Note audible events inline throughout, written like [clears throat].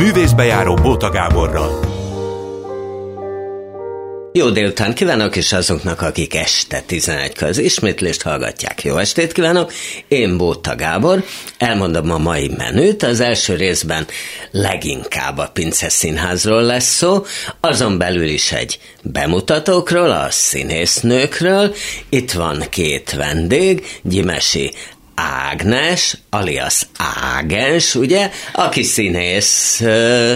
Művészbejáró Bóta Gáborral. Jó délután kívánok, és azoknak, akik este 11 az ismétlést hallgatják. Jó estét kívánok! Én Bóta Gábor, elmondom a mai menüt. Az első részben leginkább a Pince Színházról lesz szó, azon belül is egy bemutatókról, a színésznőkről. Itt van két vendég, Gyimesi Ágnes, alias Ágens, ugye, aki színész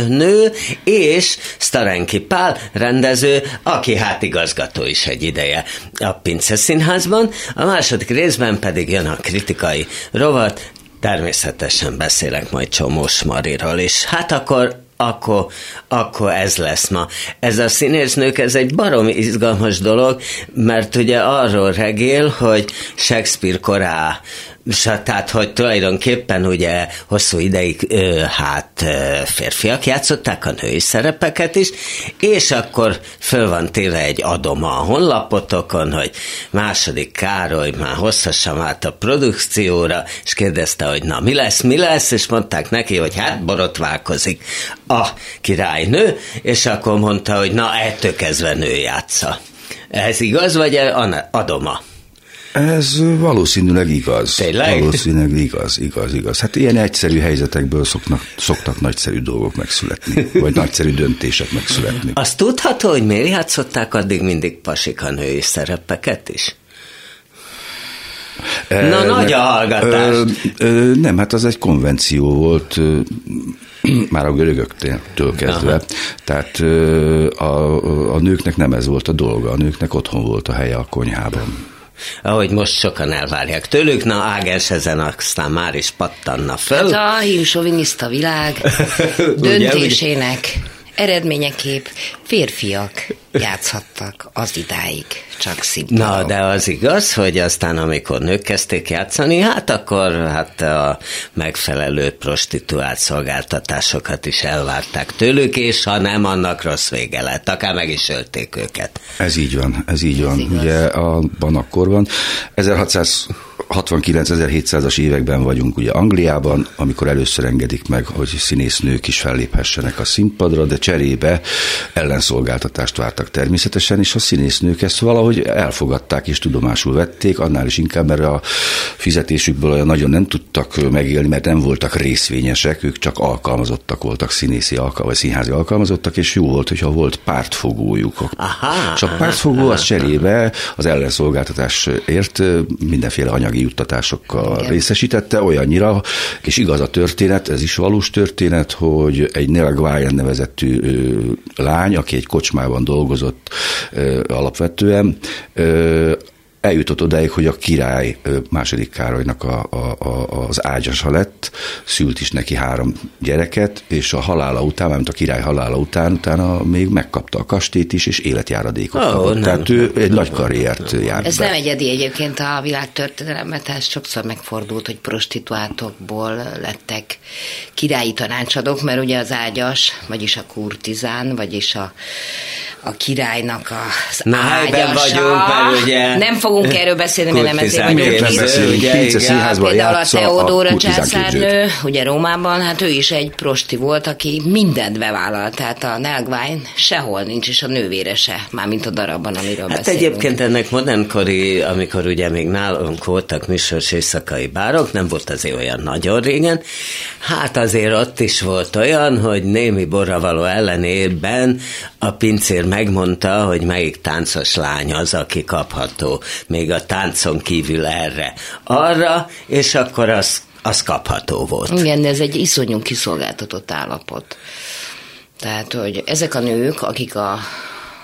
nő, és Starenki Pál rendező, aki hát igazgató is egy ideje a Pince Színházban. A második részben pedig jön a kritikai rovat, természetesen beszélek majd Csomós Mariról is. Hát akkor akkor, akkor ez lesz ma. Ez a színésznők, ez egy barom izgalmas dolog, mert ugye arról regél, hogy Shakespeare korá tehát, hogy tulajdonképpen ugye hosszú ideig hát férfiak játszották a női szerepeket is, és akkor föl van téve egy adoma a honlapotokon, hogy második Károly már hosszasan állt a produkcióra, és kérdezte, hogy na mi lesz, mi lesz, és mondták neki, hogy hát borotválkozik a királynő, és akkor mondta, hogy na ettől kezdve nő játsza. Ez igaz, vagy adoma? Ez valószínűleg igaz. Tényleg? Valószínűleg igaz, igaz, igaz. Hát ilyen egyszerű helyzetekből szoknak, szoktak nagyszerű dolgok megszületni, vagy nagyszerű döntések megszületni. Azt tudható, hogy miért játszották addig mindig pasika női szerepeket is? Na, e, nagy a hallgatás. Ö, nem, hát az egy konvenció volt, már a görögöktől kezdve. Aha. Tehát a, a nőknek nem ez volt a dolga, a nőknek otthon volt a helye a konyhában ahogy most sokan elvárják tőlük, na Ágens ezen aztán már is pattanna föl. Hát a hímsoviniszta világ [laughs] döntésének eredményeképp férfiak játszhattak az idáig, csak szimplon. Na, de az igaz, hogy aztán amikor nők kezdték játszani, hát akkor hát a megfelelő prostituált szolgáltatásokat is elvárták tőlük, és ha nem, annak rossz vége lett, akár meg is ölték őket. Ez így van, ez így van. Ez Ugye abban akkor van. 1600 69-1700-as években vagyunk ugye Angliában, amikor először engedik meg, hogy színésznők is felléphessenek a színpadra, de cserébe ellenszolgáltatást vártak természetesen, és a színésznők ezt valahogy elfogadták és tudomásul vették, annál is inkább, mert a fizetésükből olyan nagyon nem tudtak megélni, mert nem voltak részvényesek, ők csak alkalmazottak voltak, színészi alkalmazottak, vagy színházi alkalmazottak, és jó volt, hogyha volt pártfogójuk. Aha, és a pártfogó az cserébe az ellenszolgáltatásért mindenféle anyagi juttatásokkal Igen. részesítette, olyannyira, és igaz a történet, ez is valós történet, hogy egy Nella Guayan nevezetű lány, aki egy kocsmában dolgozott alapvetően, eljutott odáig, hogy a király második Károlynak a, a, a, az ágyasa lett, szült is neki három gyereket, és a halála után, mert a király halála után, utána még megkapta a kastét is, és életjáradékot oh, kapott. Nem, Tehát ő egy nem, nagy karriert nem, járt Ez be. nem egyedi egyébként a világtörténelemben, tehát sokszor megfordult, hogy prostituáltokból lettek királyi tanácsadók, mert ugye az ágyas, vagyis a kurtizán, vagyis a a királynak az Na, ágyasa. vagyunk, mert ugye... Nem fogunk erről beszélni, mert nem ezért vagyunk itt. Például a Teodóra császárnő, ugye Rómában, hát ő is egy prosti volt, aki mindent bevállalt, tehát a Nelgvány sehol nincs, és a nővére se, mint a darabban, amiről hát beszélünk. egyébként ennek modernkori, amikor ugye még nálunk voltak műsors éjszakai bárok, nem volt azért olyan nagyon régen, hát azért ott is volt olyan, hogy némi borravaló ellenében a pincér megmondta, hogy melyik táncos lány az, aki kapható, még a táncon kívül erre, arra, és akkor az, az kapható volt. Igen, ez egy iszonyú kiszolgáltatott állapot. Tehát, hogy ezek a nők, akik a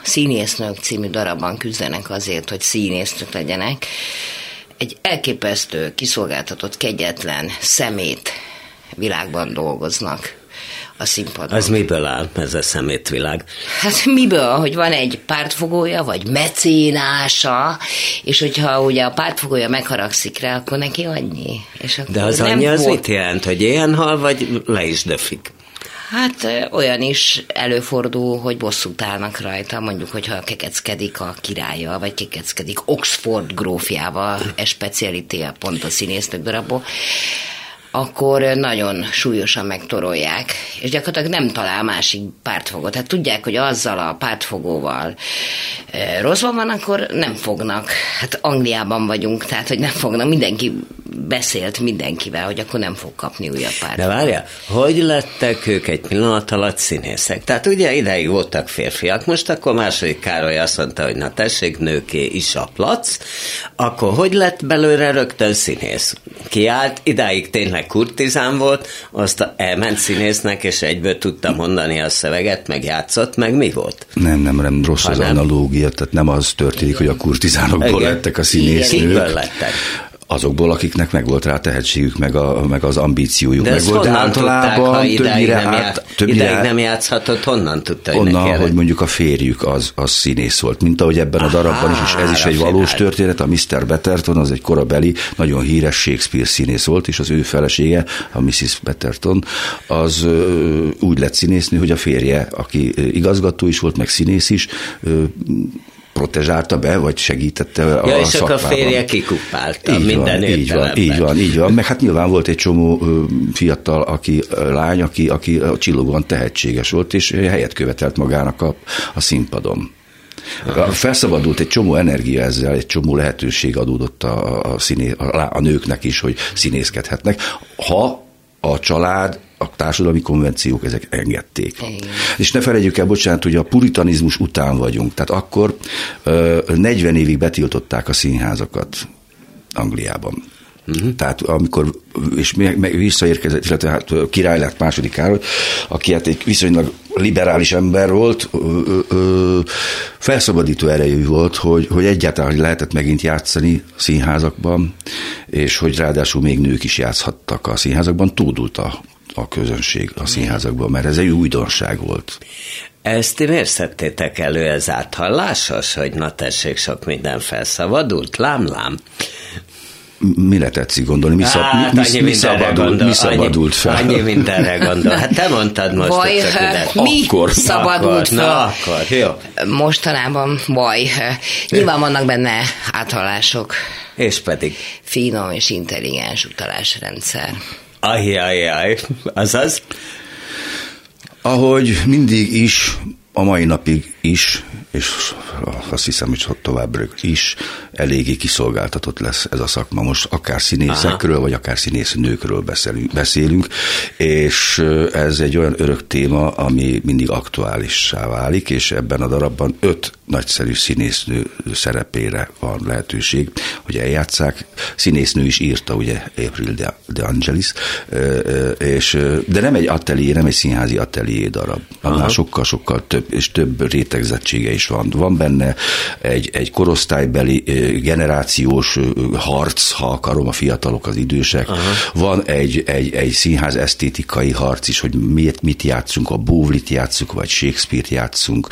Színésznők című darabban küzdenek azért, hogy színésznők legyenek, egy elképesztő, kiszolgáltatott, kegyetlen szemét világban dolgoznak a színpadon. Az miből áll ez a szemétvilág? Hát miből, hogy van egy pártfogója, vagy mecénása, és hogyha ugye a pártfogója megharagszik rá, akkor neki annyi. És akkor De az annyi az volt... mit jelent, hogy ilyen hal, vagy le is döfik? Hát olyan is előfordul, hogy bosszút állnak rajta, mondjuk, hogyha kekeckedik a királya, vagy kekeckedik Oxford grófjával, e specialité pont a színésznök darabból akkor nagyon súlyosan megtorolják, és gyakorlatilag nem talál másik pártfogót. Tehát tudják, hogy azzal a pártfogóval rosszban van, akkor nem fognak. Hát Angliában vagyunk, tehát hogy nem fognak. Mindenki beszélt mindenkivel, hogy akkor nem fog kapni újabb párt. De várja, hogy lettek ők egy pillanat alatt színészek? Tehát ugye ideig voltak férfiak, most akkor második Károly azt mondta, hogy na tessék, nőké is a plac, akkor hogy lett belőle rögtön színész? Kiállt, idáig tényleg kurtizán volt, azt elment színésznek, és egyből tudta mondani a szöveget, meg játszott, meg mi volt? Nem, nem, nem, rossz ha az nem. Analógia, tehát nem az történik, hogy a kurtizánokból Igen. lettek a színésznők. Kikből lettek? Azokból, akiknek meg volt rá tehetségük, meg, a, meg az ambíciójuk. De meg volt, általában tudták, többire, nem, át, többire ideig nem játszhatott, honnan tudta, hogy Onnan, hogy mondjuk a férjük az, az színész volt. Mint ahogy ebben Aha, a darabban is, és ez is egy valós történet, a Mr. Betterton, az egy korabeli, nagyon híres Shakespeare színész volt, és az ő felesége, a Mrs. Betterton, az úgy lett színésznő, hogy a férje, aki igazgató is volt, meg színész is, protezsálta be, vagy segítette ja, a Ja, és akkor a férje kikupálta így minden van, így van, így van, így van. Meg hát nyilván volt egy csomó fiatal aki, lány, aki, aki csillogóan tehetséges volt, és helyet követelt magának a, a színpadon. Felszabadult egy csomó energia ezzel, egy csomó lehetőség adódott a, a, színé, a, a nőknek is, hogy színészkedhetnek, ha a család a társadalmi konvenciók ezek engedték. Igen. És ne felejtjük el, bocsánat, hogy a puritanizmus után vagyunk. Tehát akkor 40 évig betiltották a színházakat Angliában. Uh-huh. Tehát amikor, és meg visszaérkezett, illetve hát király lett második Károly, aki hát egy viszonylag liberális ember volt, ö, ö, felszabadító erejű volt, hogy, hogy egyáltalán lehetett megint játszani színházakban, és hogy ráadásul még nők is játszhattak a színházakban, túldult a a közönség a színházakban, mert ez egy újdonság volt. Ezt ti miért szedtétek elő, ez áthallásos, hogy na tessék, sok minden felszabadult? Lám, lám. Mire tetszik gondolni? Mi, szab, hát, mi, mi, mi, szabadul, gondol, mi szabadult fel? Annyi mindenre gondol. Hát te mondtad most. Baj, mi akkor, [laughs] szabadult akkor, fel? Na, akkor, jó. Mostanában baj. Nyilván vannak benne áthallások. És pedig? Finom és intelligens utalásrendszer. Ajjajjaj, azaz? Ahogy mindig is, a mai napig is, és azt hiszem, hogy továbbra is eléggé kiszolgáltatott lesz ez a szakma. Most akár színészekről, Aha. vagy akár színésznőkről beszélünk, beszélünk, és ez egy olyan örök téma, ami mindig aktuálissá válik, és ebben a darabban öt nagyszerű színésznő szerepére van lehetőség, hogy eljátszák. Színésznő is írta, ugye, April de, de Angelis, és, de nem egy atelier, nem egy színházi atelier darab. Annál sokkal-sokkal több, és több rétegzettsége is van. Van benne egy, egy korosztálybeli generációs harc, ha akarom, a fiatalok, az idősek. Aha. Van egy, egy, egy színház esztétikai harc is, hogy miért mit játszunk, a Bóvlit játszunk, vagy Shakespeare-t játszunk,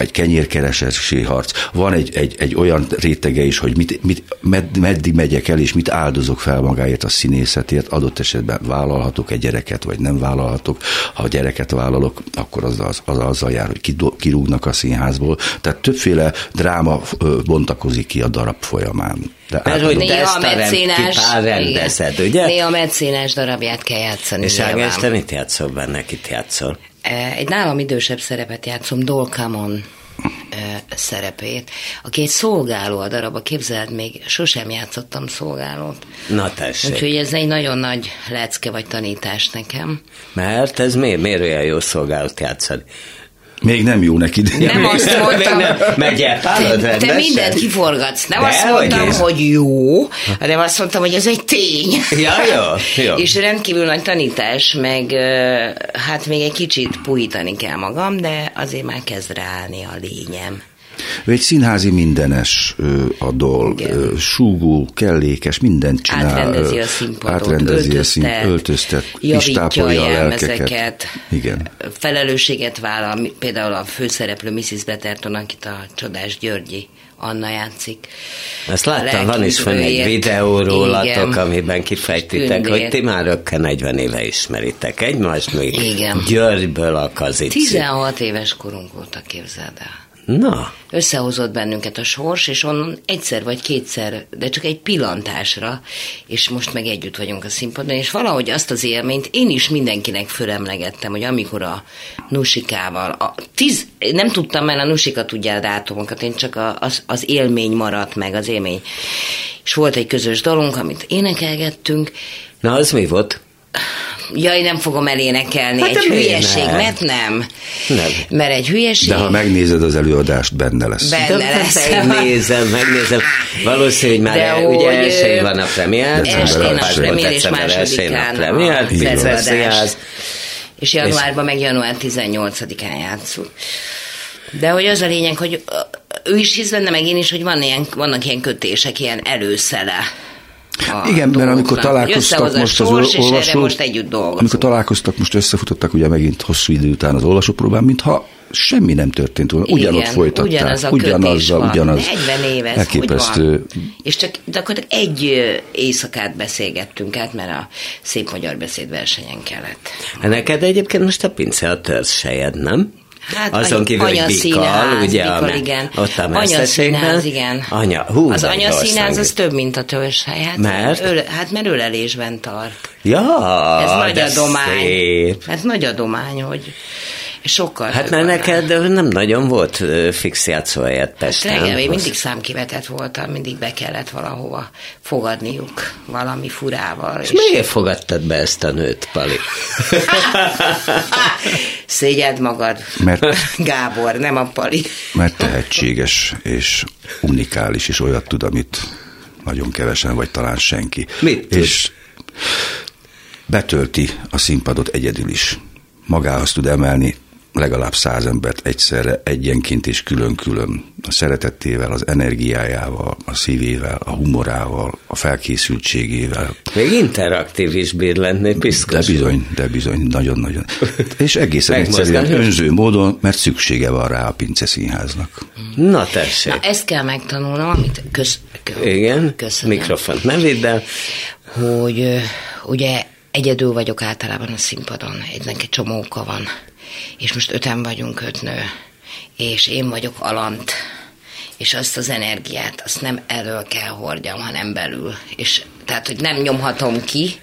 egy kenyérkeresési harc. Van egy, egy, egy olyan rétege is, hogy mit, mit, med, meddig megyek el, és mit áldozok fel magáért a színészetért. Adott esetben vállalhatok egy gyereket, vagy nem vállalhatok. Ha a gyereket vállalok, akkor az, az, az azzal jár, hogy kirúgnak a színházból. Tehát többféle dráma bontakozik ki a darab folyamán. De Mert hogy néha a mecénás, rendezed, ugye? Néha mecénás darabját kell játszani. És Ágnes, te mit játszol benne, kit játszol? E, egy nálam idősebb szerepet játszom, Dolkamon e, szerepét, aki egy szolgáló a darabba, képzeld, még sosem játszottam szolgálót. Na tessék. Úgyhogy ez egy nagyon nagy lecke vagy tanítás nekem. Mert ez miért, miért olyan jó szolgálót játszani? Még nem jó neki. De nem azt mondtam. Nem, megy el te, te mindent kiforgatsz. Nem de, azt mondtam, hogy, hogy jó, hanem azt mondtam, hogy ez egy tény. Ja, jó, jó. És rendkívül nagy tanítás, meg hát még egy kicsit puhítani kell magam, de azért már kezd ráállni a lényem. Ő egy színházi mindenes a dolg, Igen. súgó, kellékes, mindent csinál. Átrendezi a színpadot, átrendezi öltöztet, a szín, öltöztet, javítja a lelkeket. Igen. Felelősséget vállal, például a főszereplő Mrs. Betterton, akit a Csodás Györgyi Anna játszik. Ezt láttam, van is fenn egy videó rólatok, amiben kifejtitek, hogy ti már rögtön 40 éve ismeritek egymást, még Igen. Györgyből a kazicsi. 16 éves korunk volt a képzeld el. Na, Összehozott bennünket a sors, és onnan egyszer vagy kétszer, de csak egy pillantásra, és most meg együtt vagyunk a színpadon, és valahogy azt az élményt én is mindenkinek fölemlegettem, hogy amikor a Nusikával, a tíz, nem tudtam, mert a Nusika tudja a dátumokat, én csak a, az, az élmény maradt meg, az élmény. És volt egy közös dalunk, amit énekelgettünk, na az mi volt? Jaj, nem fogom elénekelni. Hát egy hülyeség, ne? mert nem. Nem. Mert egy hülyeség. De ha megnézed az előadást, benne lesz. Be- De Benne lesz. megnézem, megnézem. Valószínű, hogy már De ugye hogy, elsőjén van a. December Estén a premier, és másodikán a felszabadás. Színház. És januárban meg január 18-án játszunk. De hogy az a lényeg, hogy ő is hisz benne, meg én is, hogy van ilyen, vannak ilyen kötések, ilyen előszele. A Igen, mert amikor találkoztak most az olvasók, most együtt dolgozunk. amikor találkoztak, most összefutottak ugye megint hosszú idő után az olvasópróbán, mintha semmi nem történt volna. Ugyanott Igen, folytatták. Ugyanaz a kötés van. ugyanaz. 40 éves, Elképesztő. És csak gyakorlatilag egy éjszakát beszélgettünk át, mert a szép magyar beszédversenyen kellett. Hát Neked egyébként most a pince a törzsejed, nem? Hát Azon anya- kívül, hogy Bikal, ugye, Bikal, a, igen. ott a messzességben. igen. Anya, hú, az jó anyaszínház az több, mint a törzshely. Hát, Mert? Öl, hát mert ölelésben tart. Ja, Ez nagy adomány. szép. Hát nagy adomány, hogy sokkal Hát mert neked nem nagyon volt fix játszóhelyet Pesten. Hát én mindig számkivetett voltam, mindig be kellett valahova fogadniuk valami furával. És miért fogadtad be ezt a nőt, Pali? [laughs] Szégyed magad, Mert- Gábor, nem a Pali. Mert tehetséges és unikális, és olyat tud, amit nagyon kevesen, vagy talán senki. Mit tud? És betölti a színpadot egyedül is. Magához tud emelni legalább száz embert egyszerre, egyenként és külön-külön. A szeretettével, az energiájával, a szívével, a humorával, a felkészültségével. Még interaktív is bír lenni, De piszkos. bizony, de bizony, nagyon-nagyon. [laughs] És egészen egyszerűen önző módon, mert szüksége van rá a Pince Színháznak. Na tessék. Na, ezt kell megtanulnom, amit kösz, kö, Igen, köszönöm. mikrofont ne vidd el. hogy ugye egyedül vagyok általában a színpadon, egynek egy csomó oka van, és most öten vagyunk, öt nő, és én vagyok alant, és azt az energiát, azt nem elől kell hordjam, hanem belül. És tehát, hogy nem nyomhatom ki,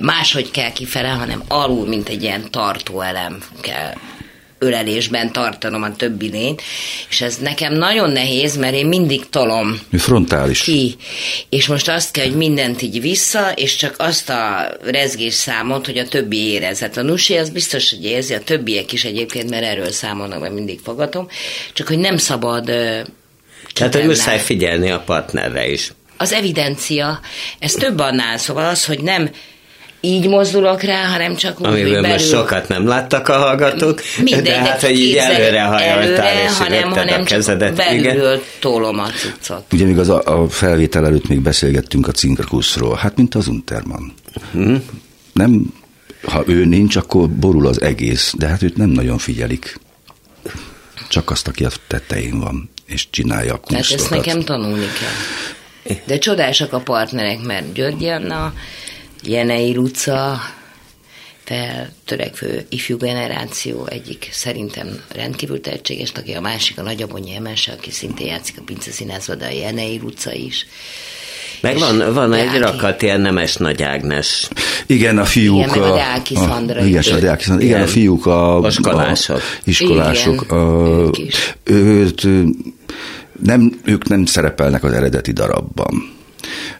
máshogy kell kifele, hanem alul, mint egy ilyen tartóelem kell ölelésben tartanom a többi lényt, és ez nekem nagyon nehéz, mert én mindig tolom frontális. ki. És most azt kell, hogy mindent így vissza, és csak azt a rezgés számot, hogy a többi érez. Hát a nusi az biztos, hogy érzi, a többiek is egyébként, mert erről számolnak, mert mindig fogatom. Csak hogy nem szabad Tehát, hogy muszáj figyelni a partnerre is. Az evidencia, ez több annál, szóval az, hogy nem így mozdulok rá, hanem csak úgy, hogy Amiből belül... most sokat nem láttak a hallgatók, Mindegy, de hát, hogy így előre hajoltál, előre, és hanem, hanem a kezedet. csak Igen. belülről tolom a cuccot. Ugye még az a, a felvétel előtt még beszélgettünk a Cinkerkuszról, hát mint az Unterman. Hmm. Nem, ha ő nincs, akkor borul az egész, de hát őt nem nagyon figyelik. Csak azt, aki a tetején van, és csinálja a Tehát ezt kunstokat. nekem tanulni kell. De csodásak a partnerek, mert György Anna, Jenei Luca, feltörekvő ifjú generáció egyik szerintem rendkívül tehetséges, aki a másik a nagyabonyi Emese, aki szintén játszik a Pince Színházban, de a Jenei Luca is. Meg van, van egy Deáki. rakat ilyen nemes Nagy Ágnes. Igen, a fiúk... Igen, meg a a, Deáki a, Szandra igen, a Deáki Szandra, igen, Igen. a fiúk a... Iskolások. A, iskolások. Igen, a, ők is. őt, nem, ők nem szerepelnek az eredeti darabban.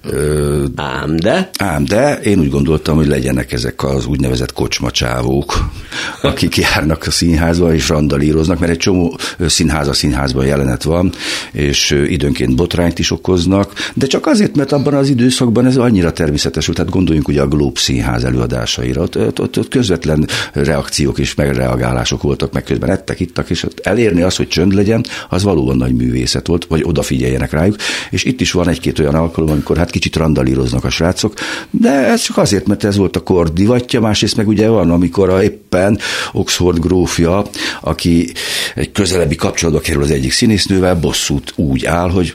Ö, Ám, de? Ám, de én úgy gondoltam, hogy legyenek ezek az úgynevezett kocsmacsávók, [laughs] akik járnak a színházba és randalíroznak, mert egy csomó színház a színházban jelenet van, és időnként botrányt is okoznak, de csak azért, mert abban az időszakban ez annyira természetes volt, tehát gondoljunk ugye a Globe színház előadásaira, ott, ott, ott, ott közvetlen reakciók és megreagálások voltak, meg közben ettek, ittak, és ott elérni azt, hogy csönd legyen, az valóban nagy művészet volt, vagy odafigyeljenek rájuk, és itt is van egy-két olyan alkalom, amikor hát kicsit randalíroznak a srácok, de ez csak azért, mert ez volt a kor divatja, másrészt meg ugye van, amikor a éppen Oxford grófja, aki egy közelebbi kapcsolatba kerül az egyik színésznővel, bosszút úgy áll, hogy,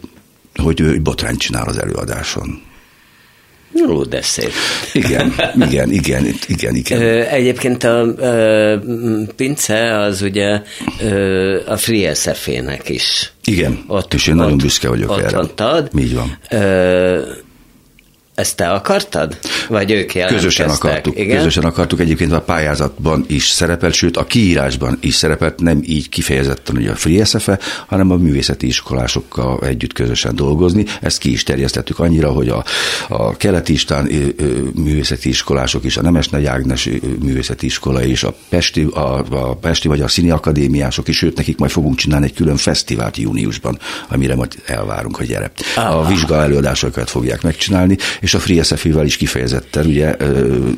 hogy ő botrányt csinál az előadáson. Jó, de szép. Igen, [laughs] igen, igen, igen, igen. Egyébként a ö, pince az ugye a Free SF-ének is. Igen, ott, és én ott, nagyon büszke vagyok ott erre. Így van. Ö, ezt te akartad? Vagy ők Közösen akartuk. Igen? Közösen akartuk. Egyébként a pályázatban is szerepelt, sőt a kiírásban is szerepelt, nem így kifejezetten hogy a Free SFE, hanem a művészeti iskolásokkal együtt közösen dolgozni. Ezt ki is terjesztettük annyira, hogy a, a keleti istán művészeti iskolások is, a Nemes Nagy Ágnes művészeti iskola és a Pesti, a, a Pesti vagy a Színi Akadémiások is, sőt nekik majd fogunk csinálni egy külön fesztivált júniusban, amire majd elvárunk, hogy gyere. A vizsga előadásokat fogják megcsinálni, és a Free SFI-vel is kifejezetten ugye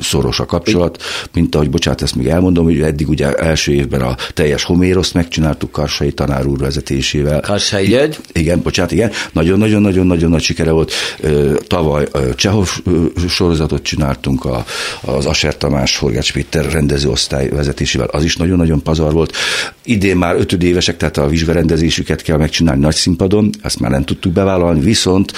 szoros a kapcsolat, mint ahogy, bocsánat, ezt még elmondom, hogy eddig ugye első évben a teljes Homéroszt megcsináltuk Karsai tanár úr vezetésével. Karsai György? Igen, bocsánat, igen. Nagyon-nagyon-nagyon-nagyon nagy sikere volt. Tavaly Csehov sorozatot csináltunk a, az Aser Tamás, Horgács Péter rendezőosztály vezetésével, az is nagyon-nagyon pazar volt. Idén már ötödévesek, tehát a vizsgarendezésüket kell megcsinálni nagy színpadon, azt már nem tudtuk bevállalni, viszont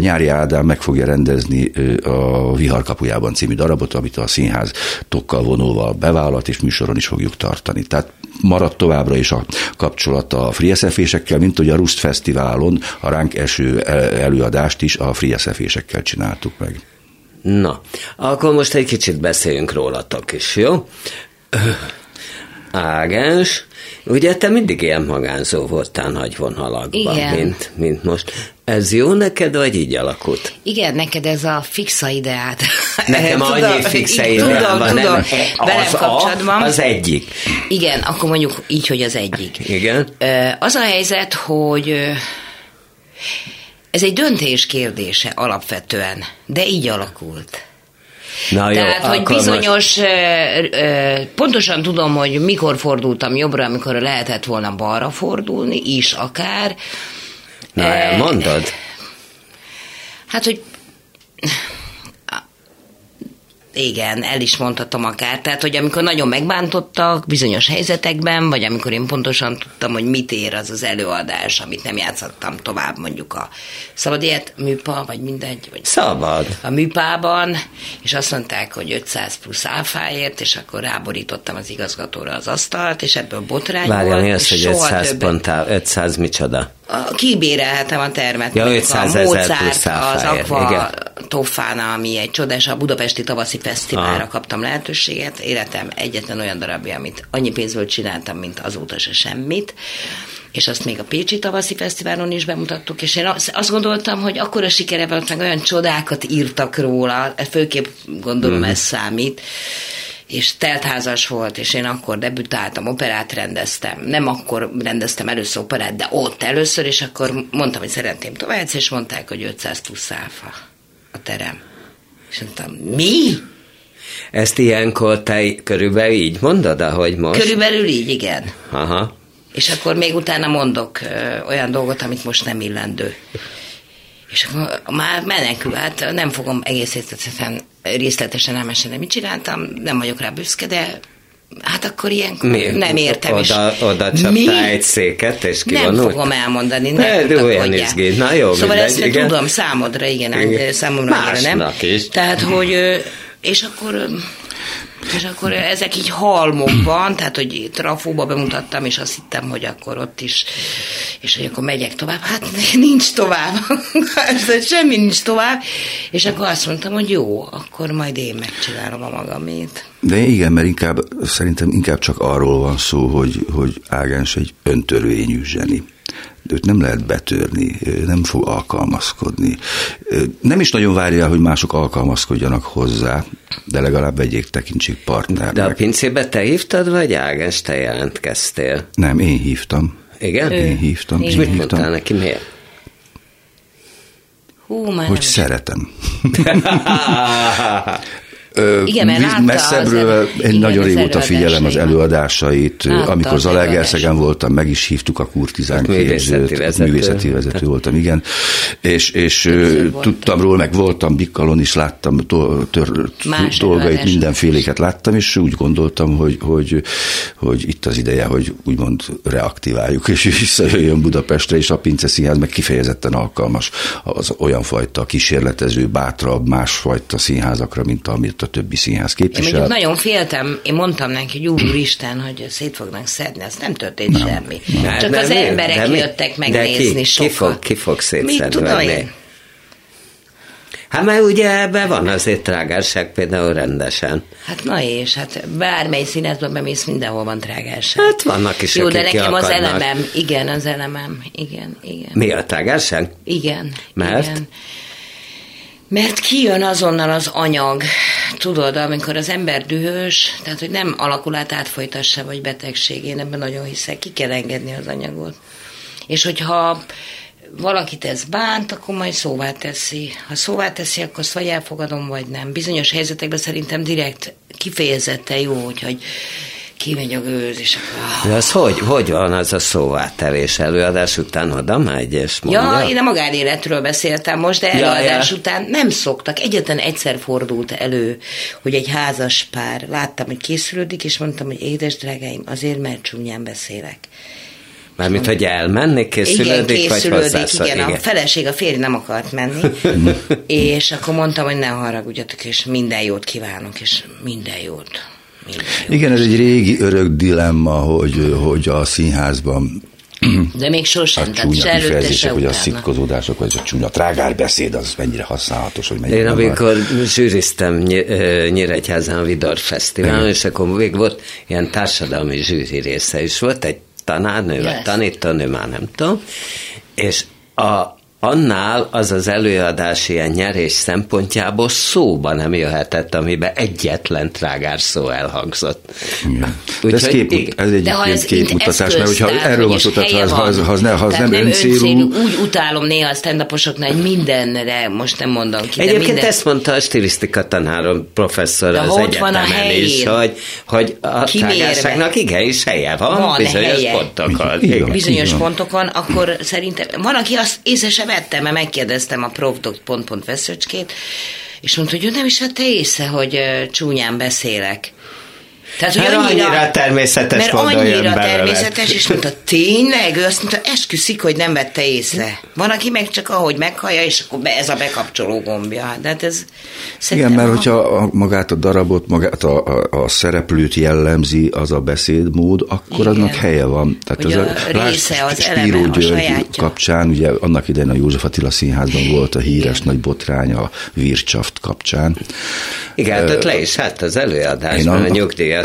Nyári Ádám meg fogja rendezni megnézni a Viharkapujában című darabot, amit a színház tokkal vonóval bevállalt, és műsoron is fogjuk tartani. Tehát maradt továbbra is a kapcsolat a frieszefésekkel, mint hogy a Rust Fesztiválon a ránk eső előadást is a frieszefésekkel csináltuk meg. Na, akkor most egy kicsit beszéljünk rólatok is, jó? Ágens, ugye te mindig ilyen magánzó voltál nagy vonalakban, Igen. mint, mint most. Ez jó neked, vagy így alakult? Igen, neked ez a fixa ideát. [laughs] Nekem tudom, annyi fixa ideám van. Tudom, nem, velem az kapcsolatban. A, az egyik. Igen, akkor mondjuk így, hogy az egyik. Igen. Az a helyzet, hogy ez egy döntés kérdése alapvetően, de így alakult. Na jó, Tehát, hogy bizonyos, most... pontosan tudom, hogy mikor fordultam jobbra, amikor lehetett volna balra fordulni, is akár. Na, mondod? Hát, hogy igen, el is mondhatom akár. Tehát, hogy amikor nagyon megbántottak bizonyos helyzetekben, vagy amikor én pontosan tudtam, hogy mit ér az az előadás, amit nem játszottam tovább mondjuk a szabad ilyet, műpa, vagy mindegy. Vagy szabad. A műpában, és azt mondták, hogy 500 plusz áfáért, és akkor ráborítottam az igazgatóra az asztalt, és ebből botrány Várjál, volt. mi az, hogy 500 többet... pontál, 500 micsoda? Kibérelhetem a termet. Ja, 500 a Mozart, az Aqua Toffána, ami egy csodás, a Budapesti Tavaszi Fesztiválra Aha. kaptam lehetőséget. Életem egyetlen olyan darabja, amit annyi pénzből csináltam, mint azóta se semmit és azt még a Pécsi Tavaszi Fesztiválon is bemutattuk, és én azt gondoltam, hogy akkora sikere volt, meg olyan csodákat írtak róla, főképp gondolom mm. ez számít, és teltházas volt, és én akkor debütáltam, operát rendeztem. Nem akkor rendeztem először operát, de ott először, és akkor mondtam, hogy szeretném tovább, és mondták, hogy 500 plusz áfa a terem. És mondtam, mi? Ezt ilyenkor te körülbelül így mondod, ahogy most? Körülbelül így, igen. Aha. És akkor még utána mondok ö, olyan dolgot, amit most nem illendő. És akkor már menekül, hát nem fogom egész részletesen, részletesen elmesélni, mit csináltam, nem vagyok rá büszke, de Hát akkor ilyenkor Mi? nem értem. Oda, oda csaptál egy széket, és kivonult? Nem fogom elmondani. Ne, de olyan izgé. Na jó, Szóval mindegy, ezt igen. tudom, számodra igen, igen. számomra igen, nem. is. Tehát, hogy, és akkor és akkor ezek így halmokban, tehát, hogy trafóba bemutattam, és azt hittem, hogy akkor ott is, és hogy akkor megyek tovább. Hát nincs tovább. [laughs] Semmi nincs tovább. És akkor azt mondtam, hogy jó, akkor majd én megcsinálom a magamét. De igen, mert inkább, szerintem inkább csak arról van szó, hogy, hogy Ágens egy öntörvényű zseni őt nem lehet betörni, nem fog alkalmazkodni. Nem is nagyon várja, hogy mások alkalmazkodjanak hozzá, de legalább vegyék, tekintsék partnernek. De a pincébe te hívtad, vagy Ágens, te jelentkeztél? Nem, én hívtam. Igen? Én hívtam. És mit mondtál neki, miért? Hú, már hogy szeretem. [laughs] [laughs] Igen, mert látta messzebbről az- én igen, nagyon az régóta figyelem az előadásait. Látta Amikor az Zalaegerszegen voltam, meg is hívtuk a kurtizán művészeti képzőt. vezető. Művészeti vezető voltam, igen. És, és tudtam róla, meg voltam Bikkalon is, láttam dolgait, mindenféléket láttam, és úgy gondoltam, hogy, hogy, hogy itt az ideje, hogy úgymond reaktiváljuk, és visszajöjjön Budapestre, és a Pince Színház meg kifejezetten alkalmas az olyan fajta kísérletező, bátrabb, másfajta színházakra, mint amit a többi színház Én képvisel. mondjuk nagyon féltem, én mondtam neki, hogy úristen, hogy szét fognak szedni, az nem történt nem, semmi. Nem, Csak nem, az nem, emberek de mi- jöttek megnézni ki- sokkal. ki fog- ki fog Mit szétszedni, tudom én? Hát mert ugye ebben van azért trágárság például rendesen. Hát na és, hát bármely színházban bemész, mindenhol van trágárság. Hát vannak is, Jó, de nekem az elemem, igen, az elemem, igen, igen. Mi a trágárság? Igen. Mert? Igen. Mert kijön azonnal az anyag, tudod, amikor az ember dühös, tehát hogy nem alakul át átfolytassa, vagy betegség, én ebben nagyon hiszek, ki kell engedni az anyagot. És hogyha valakit ez bánt, akkor majd szóvá teszi. Ha szóvá teszi, akkor azt vagy elfogadom, vagy nem. Bizonyos helyzetekben szerintem direkt kifejezetten jó, hogy, hogy kimegy a gőz, és akkor... De az hogy, hogy van az a szóvátevés előadás után oda megy, és mondja? Ja, én a magánéletről beszéltem most, de Ja, előadás ja. után nem szoktak. Egyetlen egyszer fordult elő, hogy egy házas pár, láttam, hogy készülődik, és mondtam, hogy édes drágáim, azért, mert csúnyán beszélek. Mármint, hogy elmenni, Igen, készülődik, vagy készülődik, hozzászól? igen, a feleség, a férj nem akart menni, [laughs] és akkor mondtam, hogy ne haragudjatok, és minden jót kívánok, és minden jót. Igen, ez egy régi örök dilemma, hogy, hogy a színházban De még a sosem, tehát csúnya se kifejezések, se vagy a szitkozódások, vagy a csúnya trágárbeszéd, az mennyire használatos, hogy mennyire Én amikor zsűriztem Ny- ö, Nyíregyházán a Vidor Fesztiválon, és akkor még volt ilyen társadalmi zsűri része is. Volt, egy tanárnő, vagy Yes. tanítónő, már nem tudom, és a, annál az az előadás ilyen nyerés szempontjából szóba nem jöhetett, amiben egyetlen trágár szó elhangzott. Igen. De ez, kép, igen. ez egy De ha ez képmutatás, mert hogyha erről van szó, tehát ha, az- ha, az- ha, az ne, ha az Tehát nem öncélú, Úgy utálom néha a stand hogy mindenre, most nem mondom ki, Egyébként minden... ezt mondta a stilisztika tanárom professzor De az van a egyetemen is, helyén. hogy, hogy a Kimérve. trágárságnak igenis helye van, Van bizonyos helye. pontokon. Igen. Igen. bizonyos Így van. pontokon, akkor szerintem, van, aki azt észre se vette, mert megkérdeztem a prof. pont pont veszőcskét, és mondta, hogy ő nem is vette észre, hogy csúnyán beszélek. Tehát, hogy Hát annyira természetes mert annyira természetes, és mondta, tényleg? Ő azt mondta, esküszik, hogy nem vette észre. Van, aki meg csak ahogy meghallja, és akkor be, ez a bekapcsoló gombja. De hát ez Igen, mert a- hogyha a, magát a darabot, magát a, a, a szereplőt jellemzi az a beszédmód, akkor Igen. annak helye van. Tehát ez a lásd, része, az Spíró eleme, a György sajátja. kapcsán, ugye annak idején a József Attila színházban volt a híres Igen. nagy botrány a Wirtschaft kapcsán. Igen, hát ott le is hát az Én előadásban a- a, a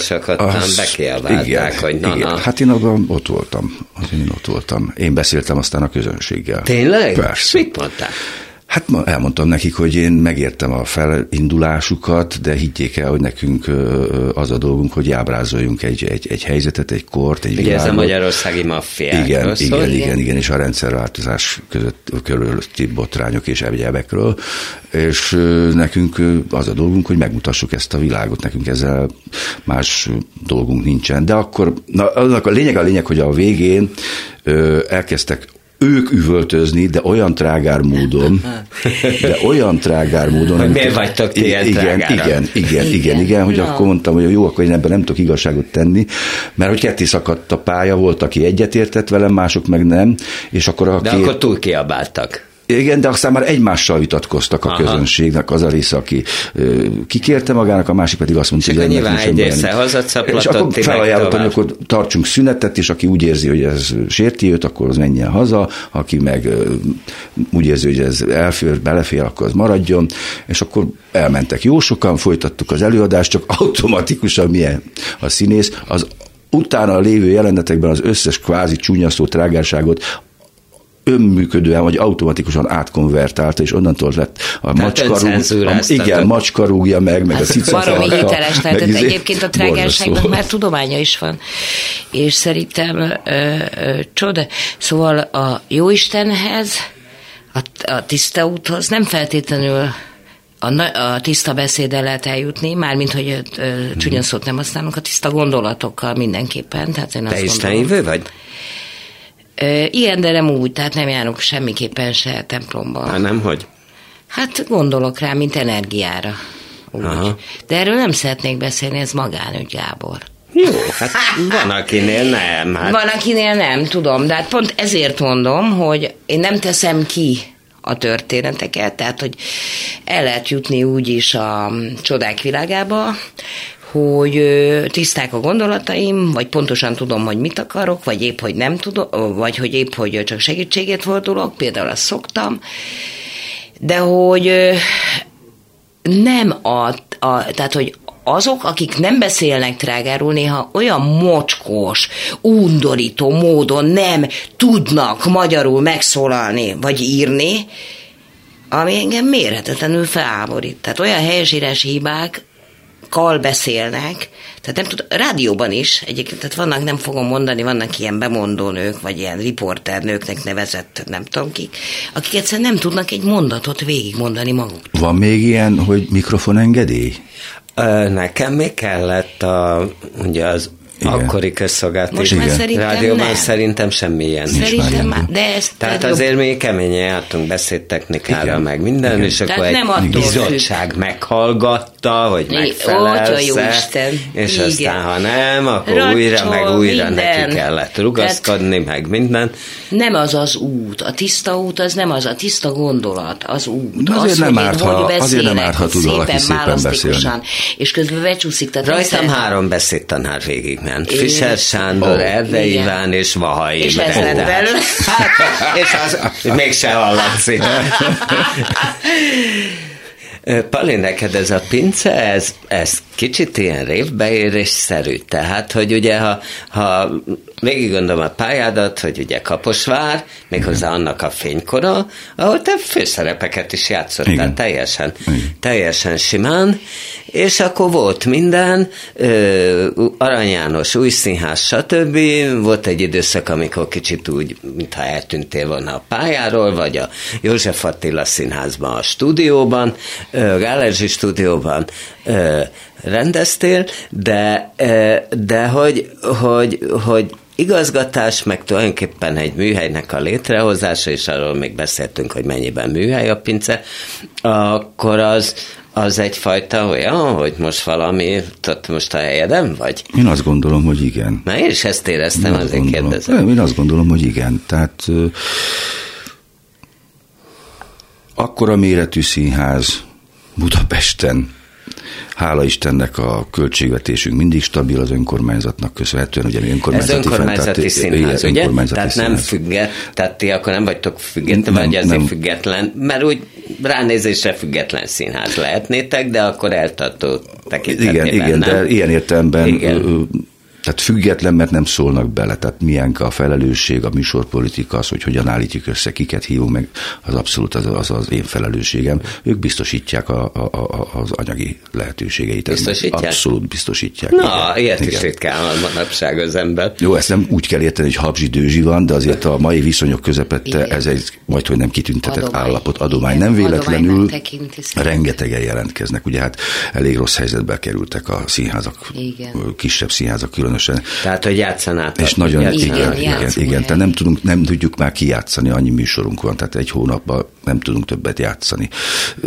nyugdíjasokat Az- bekiabálták, hogy na, igen. na. Hát én abban ott voltam. Az én ott voltam. Én beszéltem aztán a közönséggel. Tényleg? Persze. Mit mondták? Hát ma elmondtam nekik, hogy én megértem a felindulásukat, de higgyék el, hogy nekünk az a dolgunk, hogy ábrázoljunk egy, egy, egy helyzetet, egy kort, egy Ugye ez a világot. magyarországi maffiákról Igen, szól. igen, igen, igen, és a rendszerváltozás között körülötti botrányok és egyebekről, és nekünk az a dolgunk, hogy megmutassuk ezt a világot, nekünk ezzel más dolgunk nincsen. De akkor, na, annak a lényeg a lényeg, hogy a végén elkezdtek ők üvöltözni, de olyan trágár módon, de olyan trágár módon, Hogy miért amikor- vagytok ti igen, igen, igen, igen, igen, igen, hogy Na. akkor mondtam, hogy jó, akkor én ebben nem tudok igazságot tenni, mert hogy ketté szakadt a pálya, volt, aki egyetértett velem, mások meg nem, és akkor a De két... akkor túl kiabáltak. Igen, de aztán már egymással vitatkoztak a Aha. közönségnek, az a része, aki ö, kikérte magának, a másik pedig azt mondta, hogy ennek nyilván egy része És akkor felajánlottam, hogy akkor tartsunk szünetet, és aki úgy érzi, hogy ez sérti őt, akkor az menjen haza, aki meg ö, úgy érzi, hogy ez elfér, belefér, akkor az maradjon, és akkor elmentek. Jó sokan, folytattuk az előadást, csak automatikusan milyen a színész, az utána lévő jelenetekben az összes kvázi csúnyasztó trágárságot önműködően vagy automatikusan átkonvertálta, és onnantól lett a macska rúg, a, öncenzúráztatok. igen, macska rúgja meg, meg a cica Baromi farka, hiteles meg lehetett. izé- Egyébként a trágárságnak már tudománya is van. És szerintem ö, ö, csoda. Szóval a Jóistenhez, a, a tiszta úthoz nem feltétlenül a, a tiszta beszéddel lehet eljutni, mármint, hogy ö, csúnya szót nem használunk, a tiszta gondolatokkal mindenképpen. Tehát én Te azt gondolom. vagy? Ö, ilyen, de nem úgy, tehát nem járok semmiképpen se templomba. Hát nem, hogy? Hát gondolok rá, mint energiára. Úgy. Aha. De erről nem szeretnék beszélni, ez magánügy, Gábor. Jó, hát van akinél nem. Hát Van, akinél nem, tudom, de hát pont ezért mondom, hogy én nem teszem ki a történeteket, tehát, hogy el lehet jutni úgy is a csodák világába, hogy tiszták a gondolataim, vagy pontosan tudom, hogy mit akarok, vagy épp, hogy nem tudom, vagy hogy épp, hogy csak segítséget fordulok, például azt szoktam, de hogy nem a, a tehát, hogy azok, akik nem beszélnek trágáról, néha olyan mocskos, undorító módon nem tudnak magyarul megszólalni, vagy írni, ami engem mérhetetlenül feláborít. Tehát olyan helyesírási hibák, kal beszélnek, tehát nem tud, rádióban is egyébként, tehát vannak, nem fogom mondani, vannak ilyen bemondó nők, vagy ilyen riporternőknek nevezett, nem tudom kik, akik egyszerűen nem tudnak egy mondatot végigmondani maguk. Van még ilyen, hogy mikrofonengedély? Ö, Nekem még kellett a, ugye az Igen. akkori közszolgálati Most már Igen. szerintem rádióban nem. szerintem semmilyen. Szerintem már, de ez Tehát tehát azért még keményen jártunk beszédtechnikára, Igen. meg minden, Igen. és akkor Tehát egy nem attól bizottság meghallgatta, hogy Igen. megfelelsz és Igen. aztán ha nem, akkor Racsol, újra, meg újra minden. neki kellett rugaszkodni, meg minden. nem az az út, a tiszta út az nem az, a tiszta gondolat, az út. Az, azért nem árt, ha- azért beszélek, nem árt, ha tud valaki szépen beszélni. És közben becsúszik. Tehát Rajtam három beszédtanár végigment. Igen. Fischer Sándor. Erdei Igen. Iván és Vahai. És ez lett belőle. Hát, és az mégse hallatszik. Pali, neked ez a pince, ez, ez kicsit ilyen révbeérésszerű. Tehát, hogy ugye, ha, ha végig gondolom a pályádat, hogy ugye Kaposvár, méghozzá annak a fénykora, ahol te főszerepeket is játszottál Igen. teljesen, Igen. teljesen simán, és akkor volt minden, ö, Arany János, új színház, stb. Volt egy időszak, amikor kicsit úgy, mintha eltűntél volna a pályáról, vagy a József Attila színházban, a stúdióban, ö, Gálerzsi stúdióban ö, rendeztél, de, de hogy, hogy, hogy igazgatás, meg tulajdonképpen egy műhelynek a létrehozása, és arról még beszéltünk, hogy mennyiben műhely a pince, akkor az, az egyfajta olyan, hogy most valami, ott most a helyeden vagy? Én azt gondolom, hogy igen. Mert én is ezt éreztem, Én azért gondolom. kérdezem. Én azt gondolom, hogy igen. Tehát ö, akkora méretű színház Budapesten, hála Istennek a költségvetésünk mindig stabil az önkormányzatnak köszönhetően, ugye mi Ez önkormányzati, önkormányzati fenntartás- színház, ugye? önkormányzati Tehát nem színház. függet, tehát ti akkor nem vagytok független, Nem, vagy azért nem. független, mert úgy ránézésre független színház lehetnétek, de akkor eltartó tekintetében Igen, igen, nem. de ilyen értelemben Igen. Tehát független, mert nem szólnak bele, tehát milyen a felelősség, a műsorpolitika, az, hogy hogyan állítjuk össze, kiket hívunk meg, az abszolút az az, az én felelősségem. Ők biztosítják a, a, a, az anyagi lehetőségeit. Biztosítják? Abszolút biztosítják. Na, igen. ilyet is Igen. ritkán van manapság az ember. Jó, ezt nem úgy kell érteni, hogy habzsi dőzsi van, de azért a mai viszonyok közepette Igen. ez egy majd, hogy nem kitüntetett Adomány. állapot, adomány. Nem véletlenül rengetegen jelentkeznek. Ugye hát elég rossz helyzetbe kerültek a színházak, Igen. kisebb színházak különösen. Tehát, hogy játszanátok. És nagyon, igen, Igen, igen, igen, játszunk igen, tehát nem, tudunk, nem tudjuk már kijátszani, annyi műsorunk van, tehát egy hónapban nem tudunk többet játszani.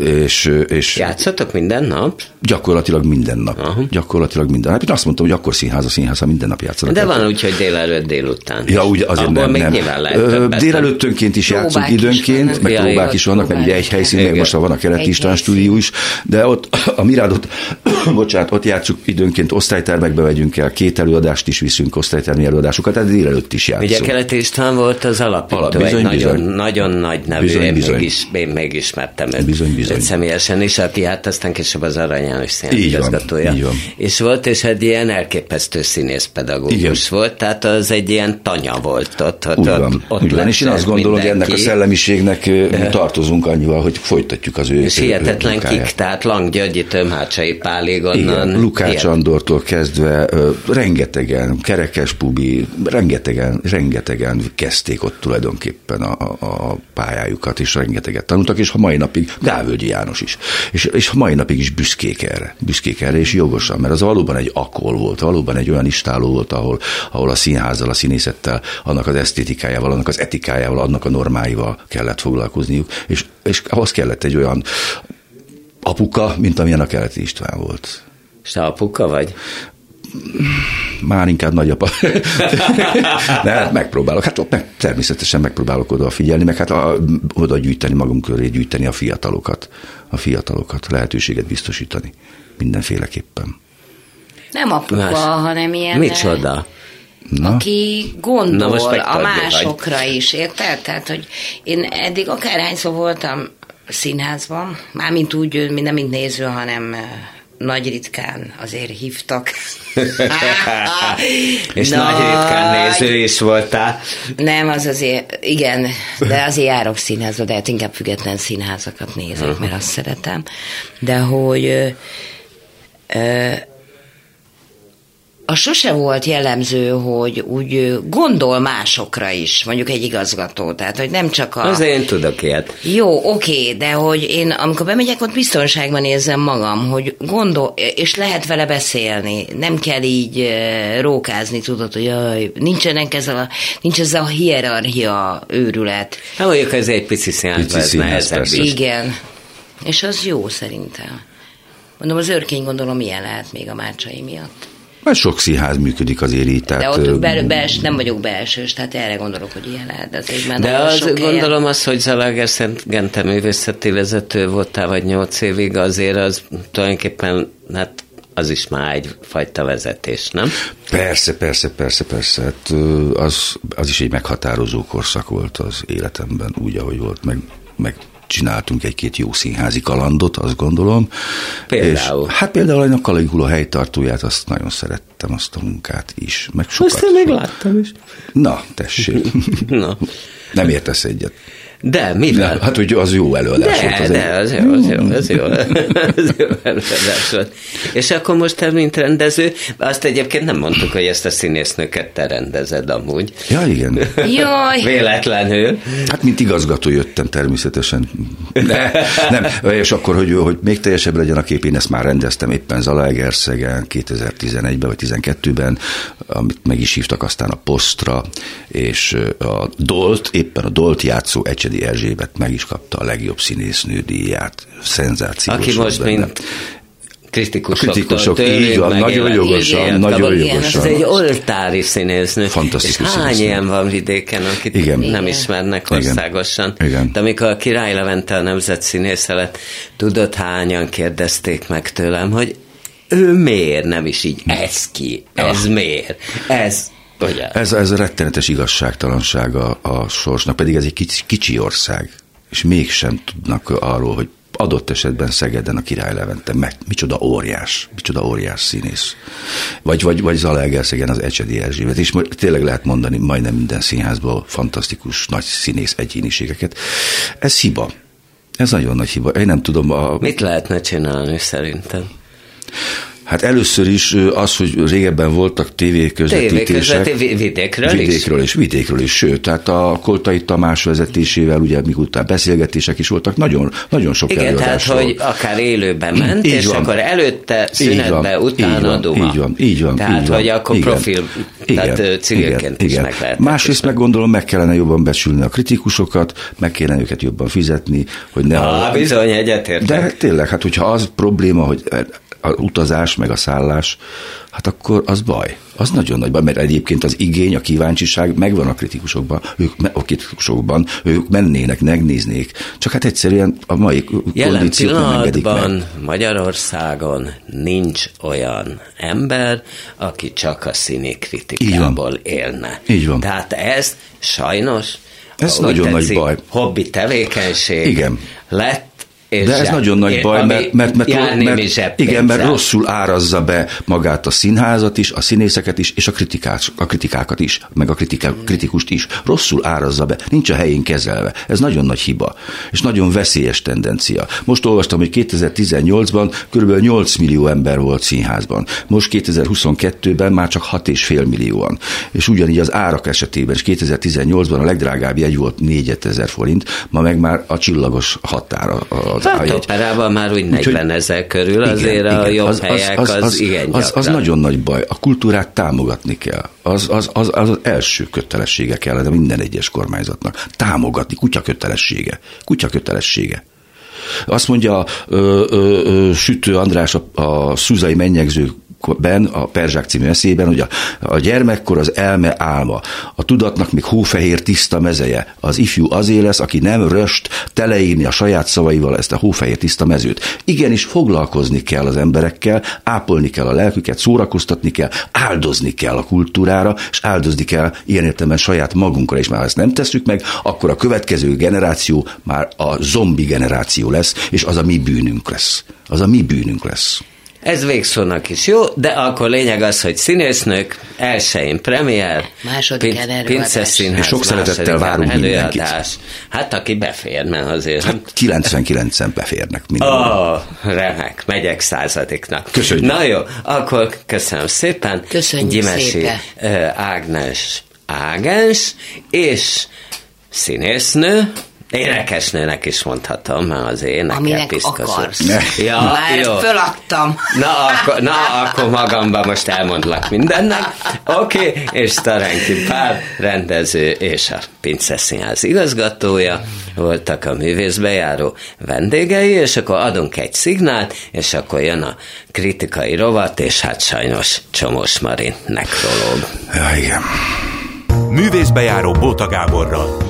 És, és Játszatok minden nap? gyakorlatilag minden nap. Aha. Gyakorlatilag minden nap. Én azt mondtam, hogy akkor színház a színház, ha minden nap játszanak. De van úgy, hogy délelőtt délután. Ja, úgy azért Abból nem, még nem. nyilván lehet Délelőttönként is Próbák játszunk is időnként, vannak. meg Ja, próbák is vannak, meg ugye egy helyszín, meg most van a Keleti István stúdió is, de ott a Mirádot, [coughs] bocsánat, ott játszuk időnként, osztálytermekbe megyünk el, két előadást is viszünk, osztálytermi előadásokat, tehát délelőtt is játszunk. Ugye Keleti István volt az alapító, Alap- egy bizony, nagyon, bizony. nagyon nagy nevű, Bizony, én, bizony. Mégis, én megismertem őt, Bizony, bizony. őt személyesen is, aki hát aztán később az Arany János Színház Így van, igazgatója. így van. És volt, és egy ilyen elképesztő színészpedagógus Igen. volt, tehát az egy ilyen tanya volt ott. ott Úgy ott, van, ott úgy van. És én azt gondolom, hogy ennek a mindenki. szellemiségnek ö, tartozunk annyival, hogy folytatjuk az ő És ő- hihetetlen ő kik, tehát Lang Györgyi, Tömhácsai Pálig onnan. Igen, Lukács. Andortól kezdve rengeteg rengetegen, kerekes pubi, rengetegen, rengetegen kezdték ott tulajdonképpen a, a pályájukat, és rengeteget tanultak, és a mai napig, Gávölgyi János is, és, és a mai napig is büszkék erre, büszkék erre, és jogosan, mert az valóban egy akol volt, valóban egy olyan istáló volt, ahol, ahol a színházzal, a színészettel, annak az esztétikájával, annak az etikájával, annak a normáival kellett foglalkozniuk, és, és ahhoz kellett egy olyan apuka, mint amilyen a Keleti István volt. És te apuka vagy? Már inkább nagyapa. [laughs] De hát megpróbálok, hát ott meg, természetesen megpróbálok oda figyelni, meg hát a, oda gyűjteni, magunk köré gyűjteni a fiatalokat, a fiatalokat, lehetőséget biztosítani mindenféleképpen. Nem apuka, Más. hanem ilyen... Micsoda? Na, aki gondol Na, most a másokra is, érted? Tehát, hogy én eddig akárhányszor voltam színházban, mármint úgy, nem mint néző, hanem nagy ritkán azért hívtak. [laughs] És nagy ritkán néző is voltál. Nem, az azért, igen, de azért járok színházba, de hát inkább független színházakat nézek, mert azt szeretem. De hogy ö, ö, a sose volt jellemző, hogy úgy gondol másokra is, mondjuk egy igazgató, tehát hogy nem csak a... Azért én tudok ilyet. Jó, oké, de hogy én amikor bemegyek, ott biztonságban érzem magam, hogy gondol, és lehet vele beszélni, nem kell így rókázni, tudod, hogy jaj, nincsenek ez a, nincs ez a hierarchia őrület. Hát mondjuk ez egy pici színházban, ez nehezebb. Igen, és az jó szerintem. Mondom, az őrkény gondolom ilyen lehet még a Mácsai miatt. Mert sok színház működik azért így, De tehát... ott ö, bels, nem vagyok belsős, tehát erre gondolok, hogy ilyen lehet. De, azért már De az, sok helyen- gondolom az, hogy Zalaegerszent Gente művészeti vezető voltál, vagy nyolc évig, azért az tulajdonképpen, hát az is már egyfajta vezetés, nem? Persze, persze, persze, persze. Hát, az, az is egy meghatározó korszak volt az életemben, úgy, ahogy volt, meg, meg csináltunk egy-két jó színházi kalandot, azt gondolom. Például? És, hát például én a Caligula helytartóját, azt nagyon szerettem, azt a munkát is. Meg sokat, Azt én még sokat. láttam is. Na, tessék. [laughs] Na. Nem értesz egyet. De, mivel? De, hát, hogy az jó előadás volt. De, Az de, egy... az jó, az jó, az jó, az jó előadás volt. És akkor most te, mint rendező, azt egyébként nem mondtuk, hogy ezt a színésznőket te rendezed amúgy. Ja, igen. Jaj, Véletlenül. Hát, mint igazgató jöttem természetesen. De, nem, és akkor, hogy, hogy még teljesebb legyen a kép, én ezt már rendeztem éppen Zalaegerszegen 2011-ben vagy 12-ben, amit meg is hívtak aztán a Posztra, és a Dolt, éppen a Dolt játszó Ecsedi Erzsébet meg is kapta a legjobb színésznő díját. Szenzációs Aki most, benne. mint kritikusok, Kritikusok, így van, nagyon jogosan, nagyon jogosan. Ez egy oltári színésznő. Fantasztikus És hány színésznő. ilyen van vidéken, akit Igen. nem Igen. ismernek Igen. országosan? Igen. De amikor a Király Levente a nemzet színésze lett, tudod hányan kérdezték meg tőlem, hogy ő miért nem is így, ez ki, ez miért, ez, ugye? Ez, ez a rettenetes igazságtalansága a sorsnak, pedig ez egy kicsi, kicsi ország, és mégsem tudnak arról, hogy adott esetben Szegeden a Király Levente, meg micsoda óriás, micsoda óriás színész. Vagy, vagy, vagy Zalaegerszegen az Ecsedi Erzsébet, és tényleg lehet mondani majdnem minden színházból fantasztikus nagy színész egyéniségeket. Ez hiba. Ez nagyon nagy hiba. Én nem tudom, a, Mit lehetne csinálni szerintem? Hát először is az, hogy régebben voltak tévéközvetítések. Tévéközveti vidékről is? Vidékről is, vidékről is, sőt, tehát a Koltai Tamás vezetésével, ugye miután beszélgetések is voltak, nagyon, nagyon sok Igen, tehát, előadásról. hogy akár élőben ment, Így és van. akkor előtte, szünetbe, van, utána így van, duma. Így van, így van. Tehát, így van, hogy akkor igen, profil, tehát ö, civilként is meg lehet. Másrészt meg gondolom, meg kellene jobban becsülni a kritikusokat, meg kellene őket jobban fizetni, hogy ne... Ah, bizony, egyetértek. De tényleg, hát hogyha az probléma, hogy az utazás meg a szállás, hát akkor az baj. Az nagyon nagy baj, mert egyébként az igény, a kíváncsiság megvan a kritikusokban, ők, a kritikusokban, ők mennének, megnéznék. Csak hát egyszerűen a mai Jelen engedik meg. pillanatban Magyarországon nincs olyan ember, aki csak a színi kritikából élne. Így van. Tehát ez sajnos Ez nagyon nagy baj. hobbi tevékenység Igen. lett és De ez zseb. nagyon nagy baj, mert, mert, mert, mert, némi igen, mert rosszul árazza be magát a színházat is, a színészeket is, és a, kritikát, a kritikákat is, meg a kritika, kritikust is. Rosszul árazza be, nincs a helyén kezelve. Ez nagyon nagy hiba, és nagyon veszélyes tendencia. Most olvastam, hogy 2018-ban kb. 8 millió ember volt színházban. Most 2022-ben már csak 6,5 millióan. És ugyanígy az árak esetében, és 2018-ban a legdrágább jegy volt 4000 forint, ma meg már a csillagos határa az Hát operában már úgy 40 Úgyhogy- ezer körül, azért a jobb az, helyek az, az, az igen az, az nagyon nagy baj. A kultúrát támogatni kell. Az az, az, az, az első kötelessége kellene minden egyes kormányzatnak. Támogatni, kutya kötelessége. Kutya kötelessége. Azt mondja ö, ö, ö, Sütő András a, a Szuzai mennyegző ben, a Perzsák című eszében, hogy a, a gyermekkor az elme álma, a tudatnak még hófehér tiszta mezeje, az ifjú azé lesz, aki nem röst teleírni a saját szavaival ezt a hófehér tiszta mezőt. Igenis foglalkozni kell az emberekkel, ápolni kell a lelküket, szórakoztatni kell, áldozni kell a kultúrára, és áldozni kell ilyen értelemben saját magunkra is. Már ha ezt nem tesszük meg, akkor a következő generáció már a zombi generáció lesz, és az a mi bűnünk lesz. Az a mi bűnünk lesz. Ez végszónak is jó, de akkor lényeg az, hogy színésznők, elsőjén premier, Másodikán Pin- előadás. Pinces Színház, sok szeretettel várunk mindenkit. előadás. Hát aki befér, mert azért... Hát, 99-en beférnek minden. Ó, oh, remek, megyek századiknak. Köszönjük. Na jó, akkor köszönöm szépen. Köszönjük Gyimesi szépen. Ágnes Ágens, és színésznő, Énekesnőnek is mondhatom, mert az énekel Aminek piszkos. akarsz. Ja, Már jó. föladtam. Na akkor, na, akkor magamban most elmondlak mindennek. Oké, okay, és Starenki Pál rendező és a Pince Színház igazgatója voltak a művészbejáró vendégei, és akkor adunk egy szignált, és akkor jön a kritikai rovat, és hát sajnos Csomós Marin nekrológ. Ja, igen. Művészbejáró Bóta Gáborral.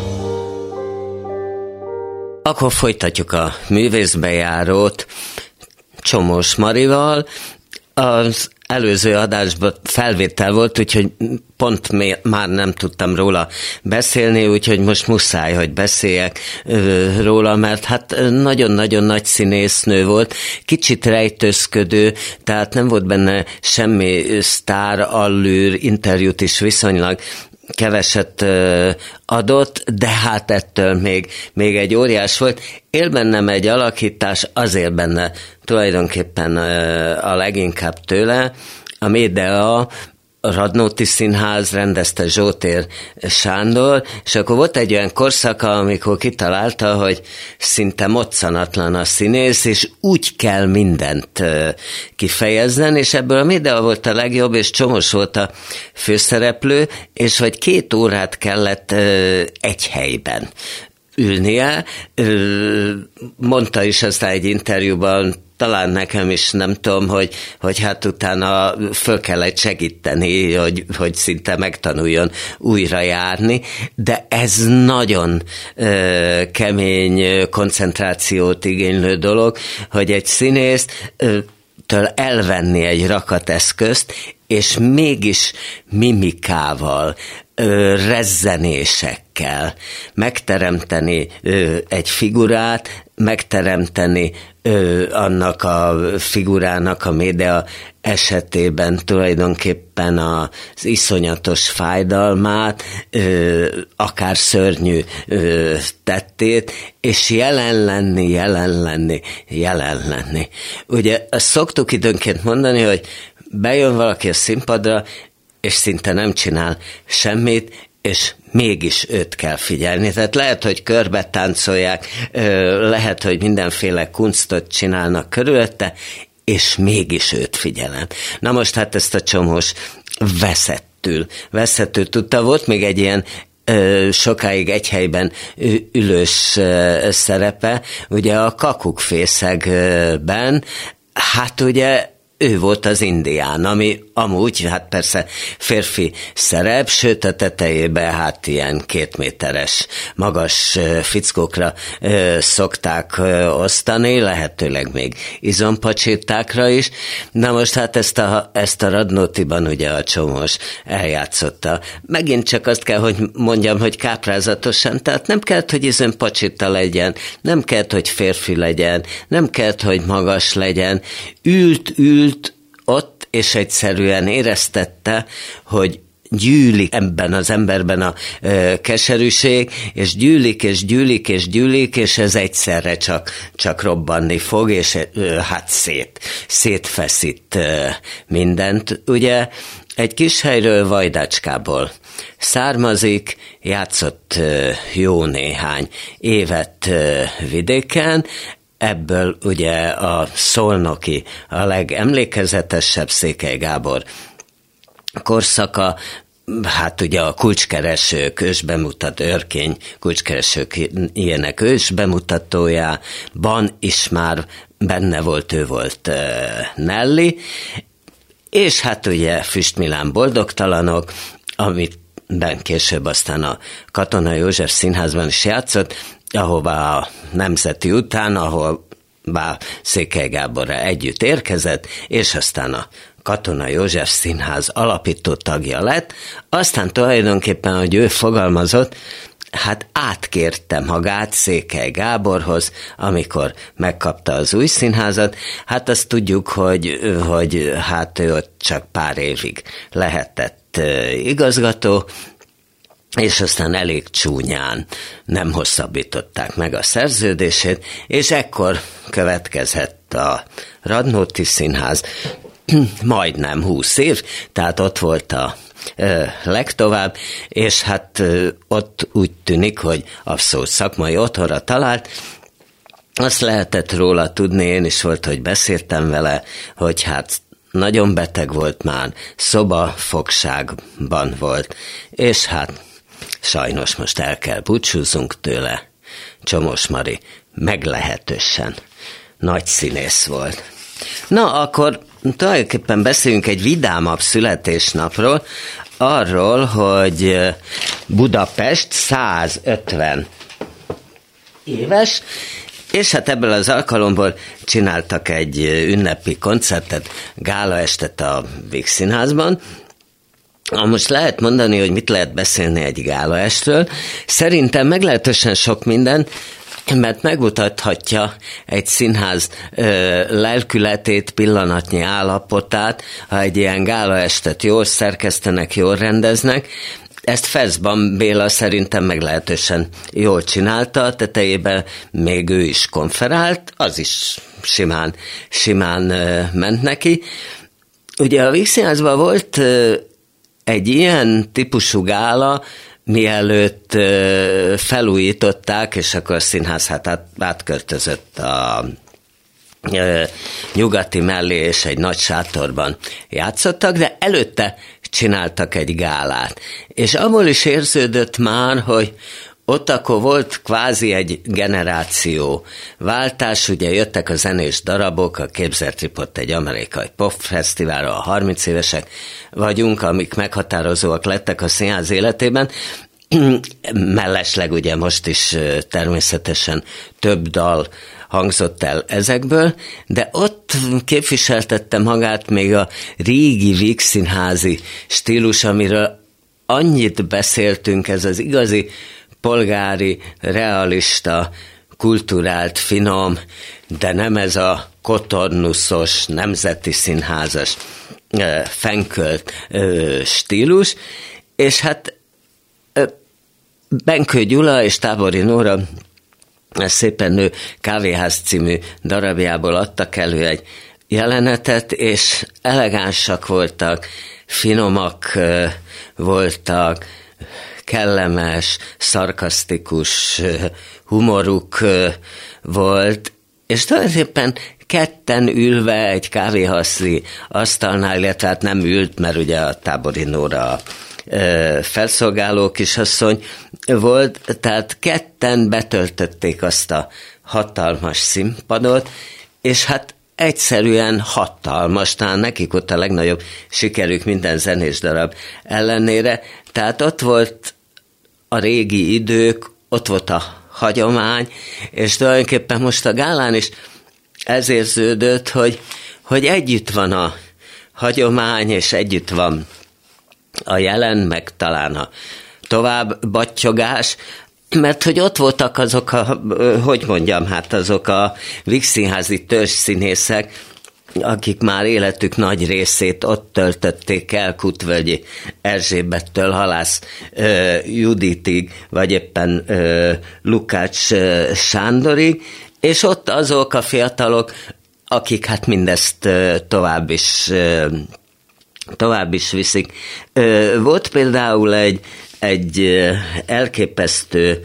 Akkor folytatjuk a művészbejárót Csomós Marival. Az előző adásban felvétel volt, úgyhogy pont már nem tudtam róla beszélni, úgyhogy most muszáj, hogy beszéljek róla, mert hát nagyon-nagyon nagy színésznő volt, kicsit rejtőzködő, tehát nem volt benne semmi sztár, allűr, interjút is viszonylag keveset adott, de hát ettől még, még egy óriás volt. Él bennem egy alakítás, azért benne tulajdonképpen a leginkább tőle, a Médea a Radnóti Színház rendezte Zsótér Sándor, és akkor volt egy olyan korszaka, amikor kitalálta, hogy szinte moccanatlan a színész, és úgy kell mindent kifejezzen, és ebből a Médea volt a legjobb, és Csomos volt a főszereplő, és hogy két órát kellett egy helyben ülnie. Mondta is aztán egy interjúban, talán nekem is nem tudom, hogy, hogy hát utána föl kellett segíteni, hogy, hogy szinte megtanuljon újra járni, de ez nagyon ö, kemény koncentrációt igénylő dolog, hogy egy színész től elvenni egy rakat eszközt, és mégis mimikával, rezzenésekkel megteremteni egy figurát, megteremteni annak a figurának a média esetében tulajdonképpen az iszonyatos fájdalmát, akár szörnyű tettét, és jelen lenni, jelen lenni, jelen lenni. Ugye azt szoktuk időnként mondani, hogy bejön valaki a színpadra, és szinte nem csinál semmit, és mégis őt kell figyelni. Tehát lehet, hogy körbe táncolják, lehet, hogy mindenféle kunstot csinálnak körülötte, és mégis őt figyelem. Na most hát ezt a csomós veszettül, veszettül tudta. Volt még egy ilyen sokáig egy helyben ülős szerepe, ugye a kakukfészegben, hát ugye ő volt az indián, ami amúgy, hát persze férfi szerep, sőt a tetejébe hát ilyen kétméteres magas fickókra ö, szokták ö, osztani, lehetőleg még izompacsétákra is. Na most hát ezt a, ezt a Radnótiban ugye a csomós eljátszotta. Megint csak azt kell, hogy mondjam, hogy káprázatosan, tehát nem kell, hogy izompacséta legyen, nem kell, hogy férfi legyen, nem kell, hogy magas legyen. Ült, ült ott, és egyszerűen éreztette, hogy gyűlik ebben az emberben a ö, keserűség, és gyűlik, és gyűlik, és gyűlik, és ez egyszerre csak, csak robbanni fog, és ö, hát szét, szétfeszít ö, mindent. Ugye egy kis helyről, Vajdacskából származik, játszott jó néhány évet vidéken, ebből ugye a szolnoki a legemlékezetesebb Székely Gábor korszaka, hát ugye a kulcskeresők, ősbemutat örkény kulcskeresők ilyenek ősbemutatójában is már benne volt, ő volt uh, és hát ugye Füstmilán boldogtalanok, amit ben később aztán a Katona József Színházban is játszott, ahová a Nemzeti után, ahol bár Székely Gáborra együtt érkezett, és aztán a Katona József Színház alapító tagja lett, aztán tulajdonképpen, hogy ő fogalmazott, hát átkérte magát Székely Gáborhoz, amikor megkapta az új színházat, hát azt tudjuk, hogy, hogy hát ő ott csak pár évig lehetett igazgató, és aztán elég csúnyán nem hosszabbították meg a szerződését, és ekkor következett a Radnóti Színház, [clears throat] majdnem húsz év, tehát ott volt a legtovább, és hát ott úgy tűnik, hogy abszolút szakmai otthonra talált, azt lehetett róla tudni, én is volt, hogy beszéltem vele, hogy hát nagyon beteg volt már, szobafogságban volt, és hát Sajnos most el kell búcsúzunk tőle. Csomos Mari meglehetősen nagy színész volt. Na, akkor tulajdonképpen beszéljünk egy vidámabb születésnapról, arról, hogy Budapest 150 éves, és hát ebből az alkalomból csináltak egy ünnepi koncertet, gála estet a Víg Színházban, most lehet mondani, hogy mit lehet beszélni egy gálaestről. Szerintem meglehetősen sok minden, mert megmutathatja egy színház ö, lelkületét, pillanatnyi állapotát, ha egy ilyen gálaestet jól szerkesztenek, jól rendeznek, ezt Ferzban Béla szerintem meglehetősen jól csinálta, a tetejében még ő is konferált, az is simán, simán ment neki. Ugye a Vígszínházban volt egy ilyen típusú gála, mielőtt felújították, és akkor a színház hát átköltözött a nyugati mellé, és egy nagy sátorban játszottak, de előtte csináltak egy gálát. És abból is érződött már, hogy ott akkor volt kvázi egy generáció. Váltás, ugye jöttek a zenés darabok, a Képzertripot egy amerikai popfesztiválra, a 30 évesek vagyunk, amik meghatározóak lettek a színház életében, [clears throat] mellesleg ugye most is természetesen több dal hangzott el ezekből, de ott képviseltette magát még a régi vígszínházi stílus, amiről annyit beszéltünk, ez az igazi polgári, realista, kulturált, finom, de nem ez a kotornuszos, nemzeti színházas fenkölt stílus, és hát Benkő Gyula és Tábori Nóra szépen nő kávéház című darabjából adtak elő egy jelenetet, és elegánsak voltak, finomak voltak, kellemes, szarkasztikus humoruk volt, és tulajdonképpen ketten ülve egy kávéhaszli asztalnál, illetve hát nem ült, mert ugye a tábori Nóra felszolgáló kisasszony volt, tehát ketten betöltötték azt a hatalmas színpadot, és hát egyszerűen hatalmas, talán nekik ott a legnagyobb sikerük minden zenés darab ellenére. Tehát ott volt a régi idők, ott volt a hagyomány, és tulajdonképpen most a gálán is ez érződött, hogy, hogy együtt van a hagyomány, és együtt van a jelen, meg talán a tovább battyogás, mert hogy ott voltak azok a, hogy mondjam, hát azok a Vixinházi törzszínészek, akik már életük nagy részét ott töltötték el Kutvölgyi Erzsébettől Halász ö, Juditig, vagy éppen ö, Lukács ö, Sándorig, és ott azok a fiatalok, akik hát mindezt ö, tovább is ö, tovább is viszik. Ö, volt például egy, egy elképesztő,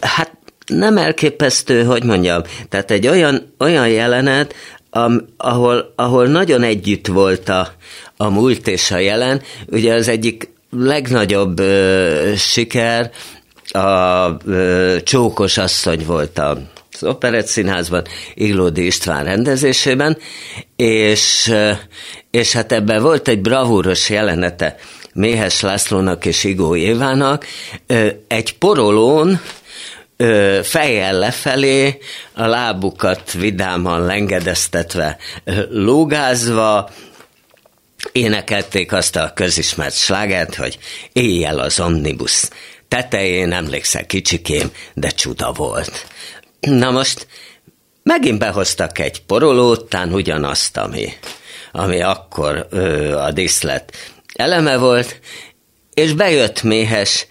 hát nem elképesztő, hogy mondjam, tehát egy olyan, olyan jelenet, am, ahol, ahol nagyon együtt volt a, a múlt és a jelen. Ugye az egyik legnagyobb ö, siker a ö, Csókos asszony volt a az Operett Színházban, Iglódi István rendezésében, és, és hát ebben volt egy bravúros jelenete Méhes Lászlónak és Igó Évának, egy porolón, fejjel lefelé, a lábukat vidáman lengedeztetve, lógázva, énekelték azt a közismert slágert, hogy éjjel az omnibus. Tetején emlékszel kicsikém, de csuda volt. Na most megint behoztak egy porolót, tán ugyanazt, ami, ami akkor ö, a diszlet eleme volt, és bejött méhes,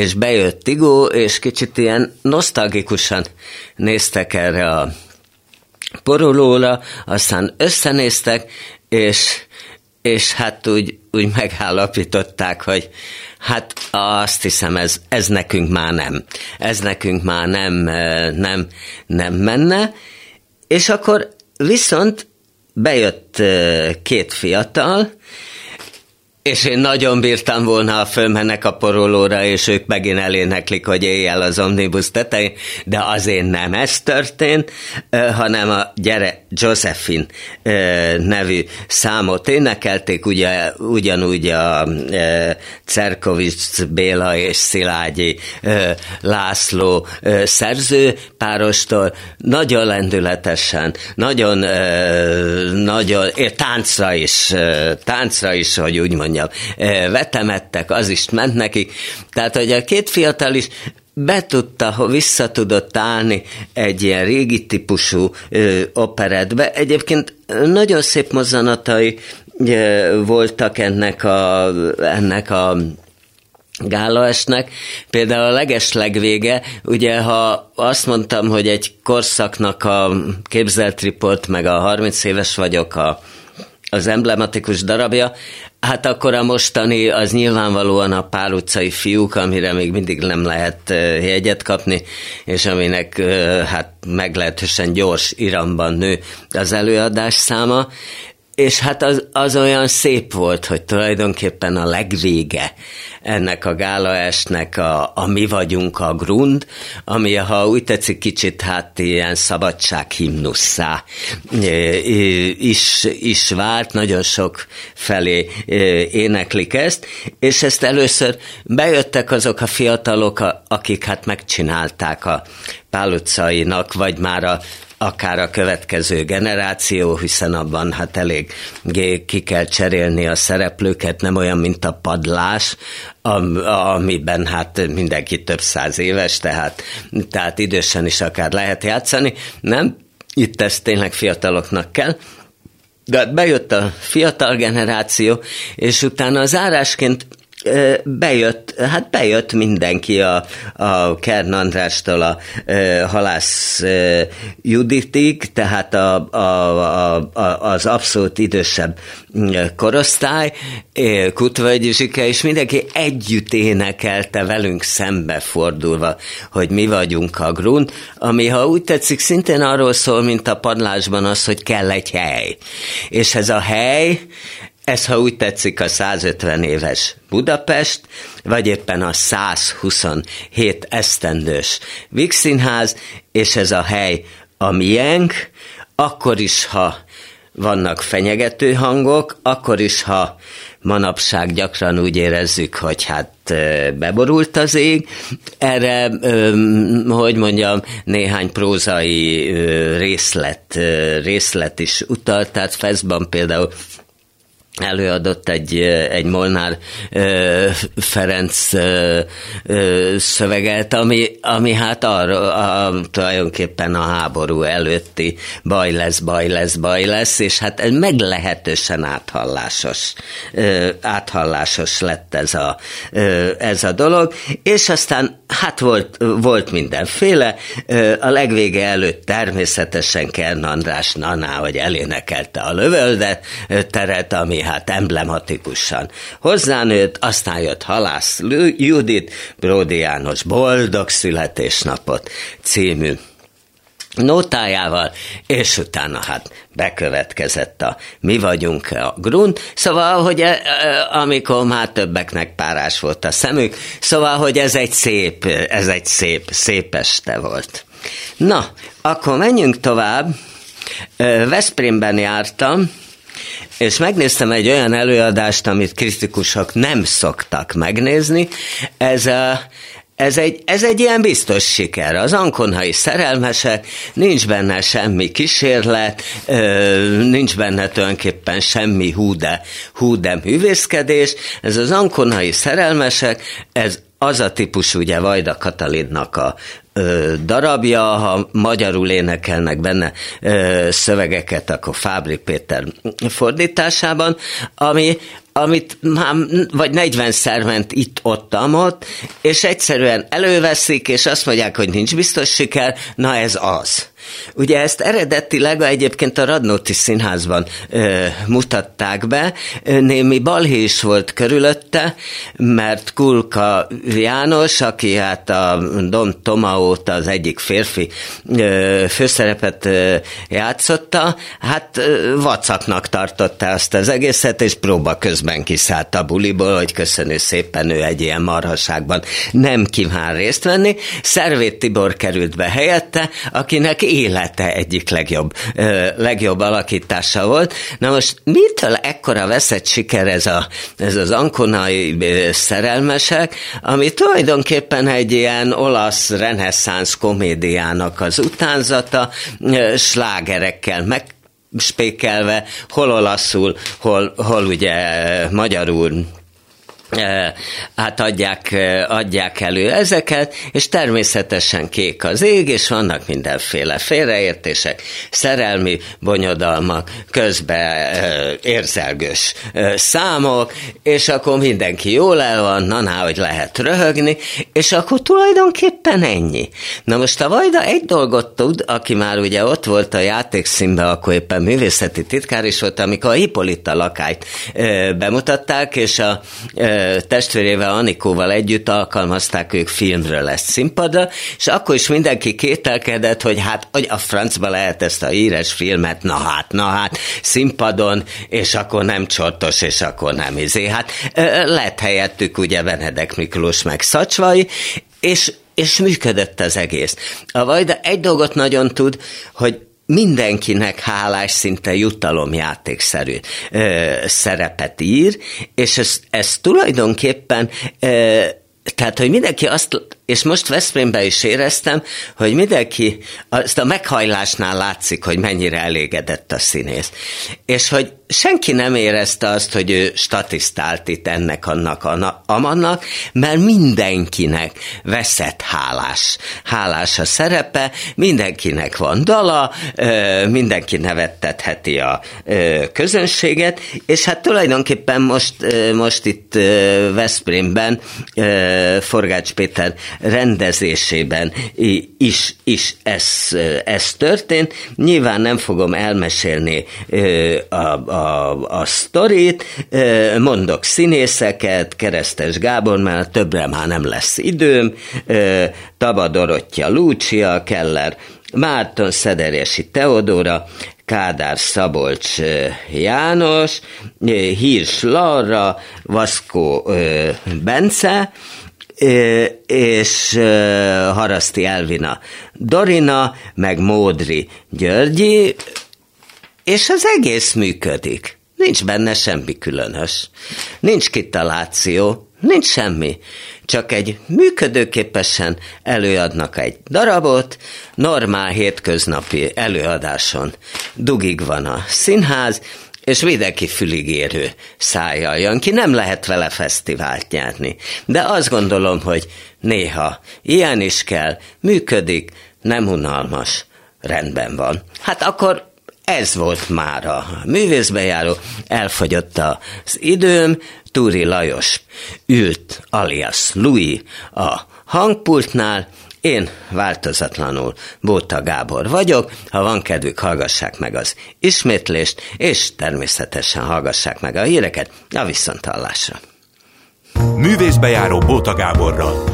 és bejött Tigó, és kicsit ilyen nosztalgikusan néztek erre a porolóra, aztán összenéztek, és, és hát úgy, úgy megállapították, hogy hát azt hiszem, ez, ez nekünk már nem. Ez nekünk már nem, nem, nem menne. És akkor viszont bejött két fiatal, és én nagyon bírtam volna, ha fölmennek a porolóra, és ők megint eléneklik, hogy éjjel az omnibus tetején, de azért nem ez történt, hanem a Gyere Josephine nevű számot énekelték, ugye, ugyanúgy a Cerkovics Béla és Szilágyi László szerző párostól, nagyon lendületesen, nagyon, nagyon, táncra is, táncra is, hogy úgy mondjam, mondjam, vetemettek, az is ment nekik. Tehát, hogy a két fiatal is be tudta, vissza tudott állni egy ilyen régi típusú ö, operetbe. Egyébként nagyon szép mozzanatai ö, voltak ennek a, ennek a gálaesnek. Például a leges legvége, ugye ha azt mondtam, hogy egy korszaknak a képzelt riport, meg a 30 éves vagyok a, az emblematikus darabja, Hát akkor a mostani az nyilvánvalóan a pál utcai fiúk, amire még mindig nem lehet jegyet kapni, és aminek hát meglehetősen gyors iramban nő az előadás száma, és hát az, az olyan szép volt, hogy tulajdonképpen a legvége ennek a gálaesnek a, a mi vagyunk a grund, ami, ha úgy tetszik, kicsit hát ilyen szabadsághimnusszá is, is vált, nagyon sok felé éneklik ezt, és ezt először bejöttek azok a fiatalok, akik hát megcsinálták a Pál utcainak, vagy már a akár a következő generáció, hiszen abban hát elég ki kell cserélni a szereplőket, nem olyan, mint a padlás, amiben hát mindenki több száz éves, tehát, tehát idősen is akár lehet játszani. Nem, itt ez tényleg fiataloknak kell. De bejött a fiatal generáció, és utána az árásként bejött, hát bejött mindenki a, a Kern Andrástól a, a halász Juditig, tehát a, a, a, a, az abszolút idősebb korosztály, Kutvölgyi Zsike, és mindenki együtt énekelte velünk szembe fordulva, hogy mi vagyunk a grund, ami, ha úgy tetszik, szintén arról szól, mint a padlásban az, hogy kell egy hely. És ez a hely, ez, ha úgy tetszik, a 150 éves Budapest, vagy éppen a 127 esztendős Vígszínház, és ez a hely a miénk, akkor is, ha vannak fenyegető hangok, akkor is, ha manapság gyakran úgy érezzük, hogy hát beborult az ég. Erre, hogy mondjam, néhány prózai részlet, részlet is utalt, tehát Feszban például előadott egy, egy Molnár Ferenc szöveget, ami, ami hát arra, a, tulajdonképpen a háború előtti baj lesz, baj lesz, baj lesz, és hát meglehetősen áthallásos, áthallásos lett ez a, ez a dolog, és aztán hát volt, volt mindenféle, a legvége előtt természetesen Kern András Naná, hogy elénekelte a lövöldet teret, ami hát emblematikusan hozzánőtt, aztán jött Halász Judit, Bródi János Boldog születésnapot című nótájával, és utána hát bekövetkezett a mi vagyunk a grunt, szóval, hogy e, e, amikor már többeknek párás volt a szemük, szóval, hogy ez egy szép, ez egy szép, szép este volt. Na, akkor menjünk tovább. Veszprémben jártam, és megnéztem egy olyan előadást, amit kritikusok nem szoktak megnézni. Ez a, ez egy, ez egy ilyen biztos siker. Az ankonhai szerelmesek, nincs benne semmi kísérlet, nincs benne tulajdonképpen semmi húde, húde művészkedés. Ez az ankonhai szerelmesek, ez az a típus ugye Vajda Katalinnak a ö, darabja, ha magyarul énekelnek benne ö, szövegeket, akkor Fábri Péter fordításában, ami, amit már vagy 40-szer ment itt-ott, amott, és egyszerűen előveszik, és azt mondják, hogy nincs biztos siker, na ez az. Ugye ezt eredetileg egyébként a Radnóti Színházban ö, mutatták be, némi balhé is volt körülötte, mert Kulka János, aki hát a Don Tomaót az egyik férfi ö, főszerepet ö, játszotta, hát ö, vacaknak tartotta azt az egészet, és próba közben kiszállt a buliból, hogy köszönő szépen ő egy ilyen marhaságban nem kíván részt venni. Szervét Tibor került be helyette, akinek élete egyik legjobb, legjobb alakítása volt. Na most mitől ekkora veszett siker ez, a, ez az ankonai szerelmesek, ami tulajdonképpen egy ilyen olasz reneszánsz komédiának az utánzata, slágerekkel meg spékelve, hol olaszul, hol, hol ugye magyarul hát adják, adják elő ezeket, és természetesen kék az ég, és vannak mindenféle félreértések, szerelmi bonyodalmak, közben érzelgős számok, és akkor mindenki jól el van, na, hogy lehet röhögni, és akkor tulajdonképpen ennyi. Na most a Vajda egy dolgot tud, aki már ugye ott volt a játékszínben, akkor éppen művészeti titkár is volt, amikor a Hippolyta lakályt bemutatták, és a testvérével, Anikóval együtt alkalmazták ők filmről lesz színpadra, és akkor is mindenki kételkedett, hogy hát hogy a francba lehet ezt a híres filmet, na hát, na hát, színpadon, és akkor nem csortos, és akkor nem izé. Hát lett helyettük ugye Benedek Miklós meg Szacsvai, és és működött az egész. A Vajda egy dolgot nagyon tud, hogy mindenkinek hálás, szinte jutalomjátékszerű ö, szerepet ír, és ez, ez tulajdonképpen ö, tehát, hogy mindenki azt, és most Veszprémben is éreztem, hogy mindenki, azt a meghajlásnál látszik, hogy mennyire elégedett a színész. És hogy senki nem érezte azt, hogy ő statisztált itt ennek, annak, amannak, mert mindenkinek veszett hálás. Hálás a szerepe, mindenkinek van dala, mindenki nevettetheti a közönséget, és hát tulajdonképpen most, most itt Veszprémben Forgács Péter rendezésében is, is ez, ez történt. Nyilván nem fogom elmesélni a, a a, sztorit, mondok színészeket, Keresztes Gábor, mert többre már nem lesz időm, Taba Dorottya Lúcia, Keller Márton Szederesi Teodóra, Kádár Szabolcs János, Hírs Laura, Vaszkó Bence, és Haraszti Elvina Dorina, meg Módri Györgyi, és az egész működik. Nincs benne semmi különös. Nincs kitaláció, nincs semmi. Csak egy működőképesen előadnak egy darabot, normál hétköznapi előadáson dugig van a színház, és mindenki füligérő szájjal jön ki, nem lehet vele fesztivált nyerni. De azt gondolom, hogy néha ilyen is kell, működik, nem unalmas, rendben van. Hát akkor ez volt már a művészbejáró, elfogyott az időm, Túri Lajos ült alias Louis a hangpultnál, én változatlanul Bóta Gábor vagyok, ha van kedvük, hallgassák meg az ismétlést, és természetesen hallgassák meg a híreket. A viszonthallásra. Művészbejáró Bóta Gáborral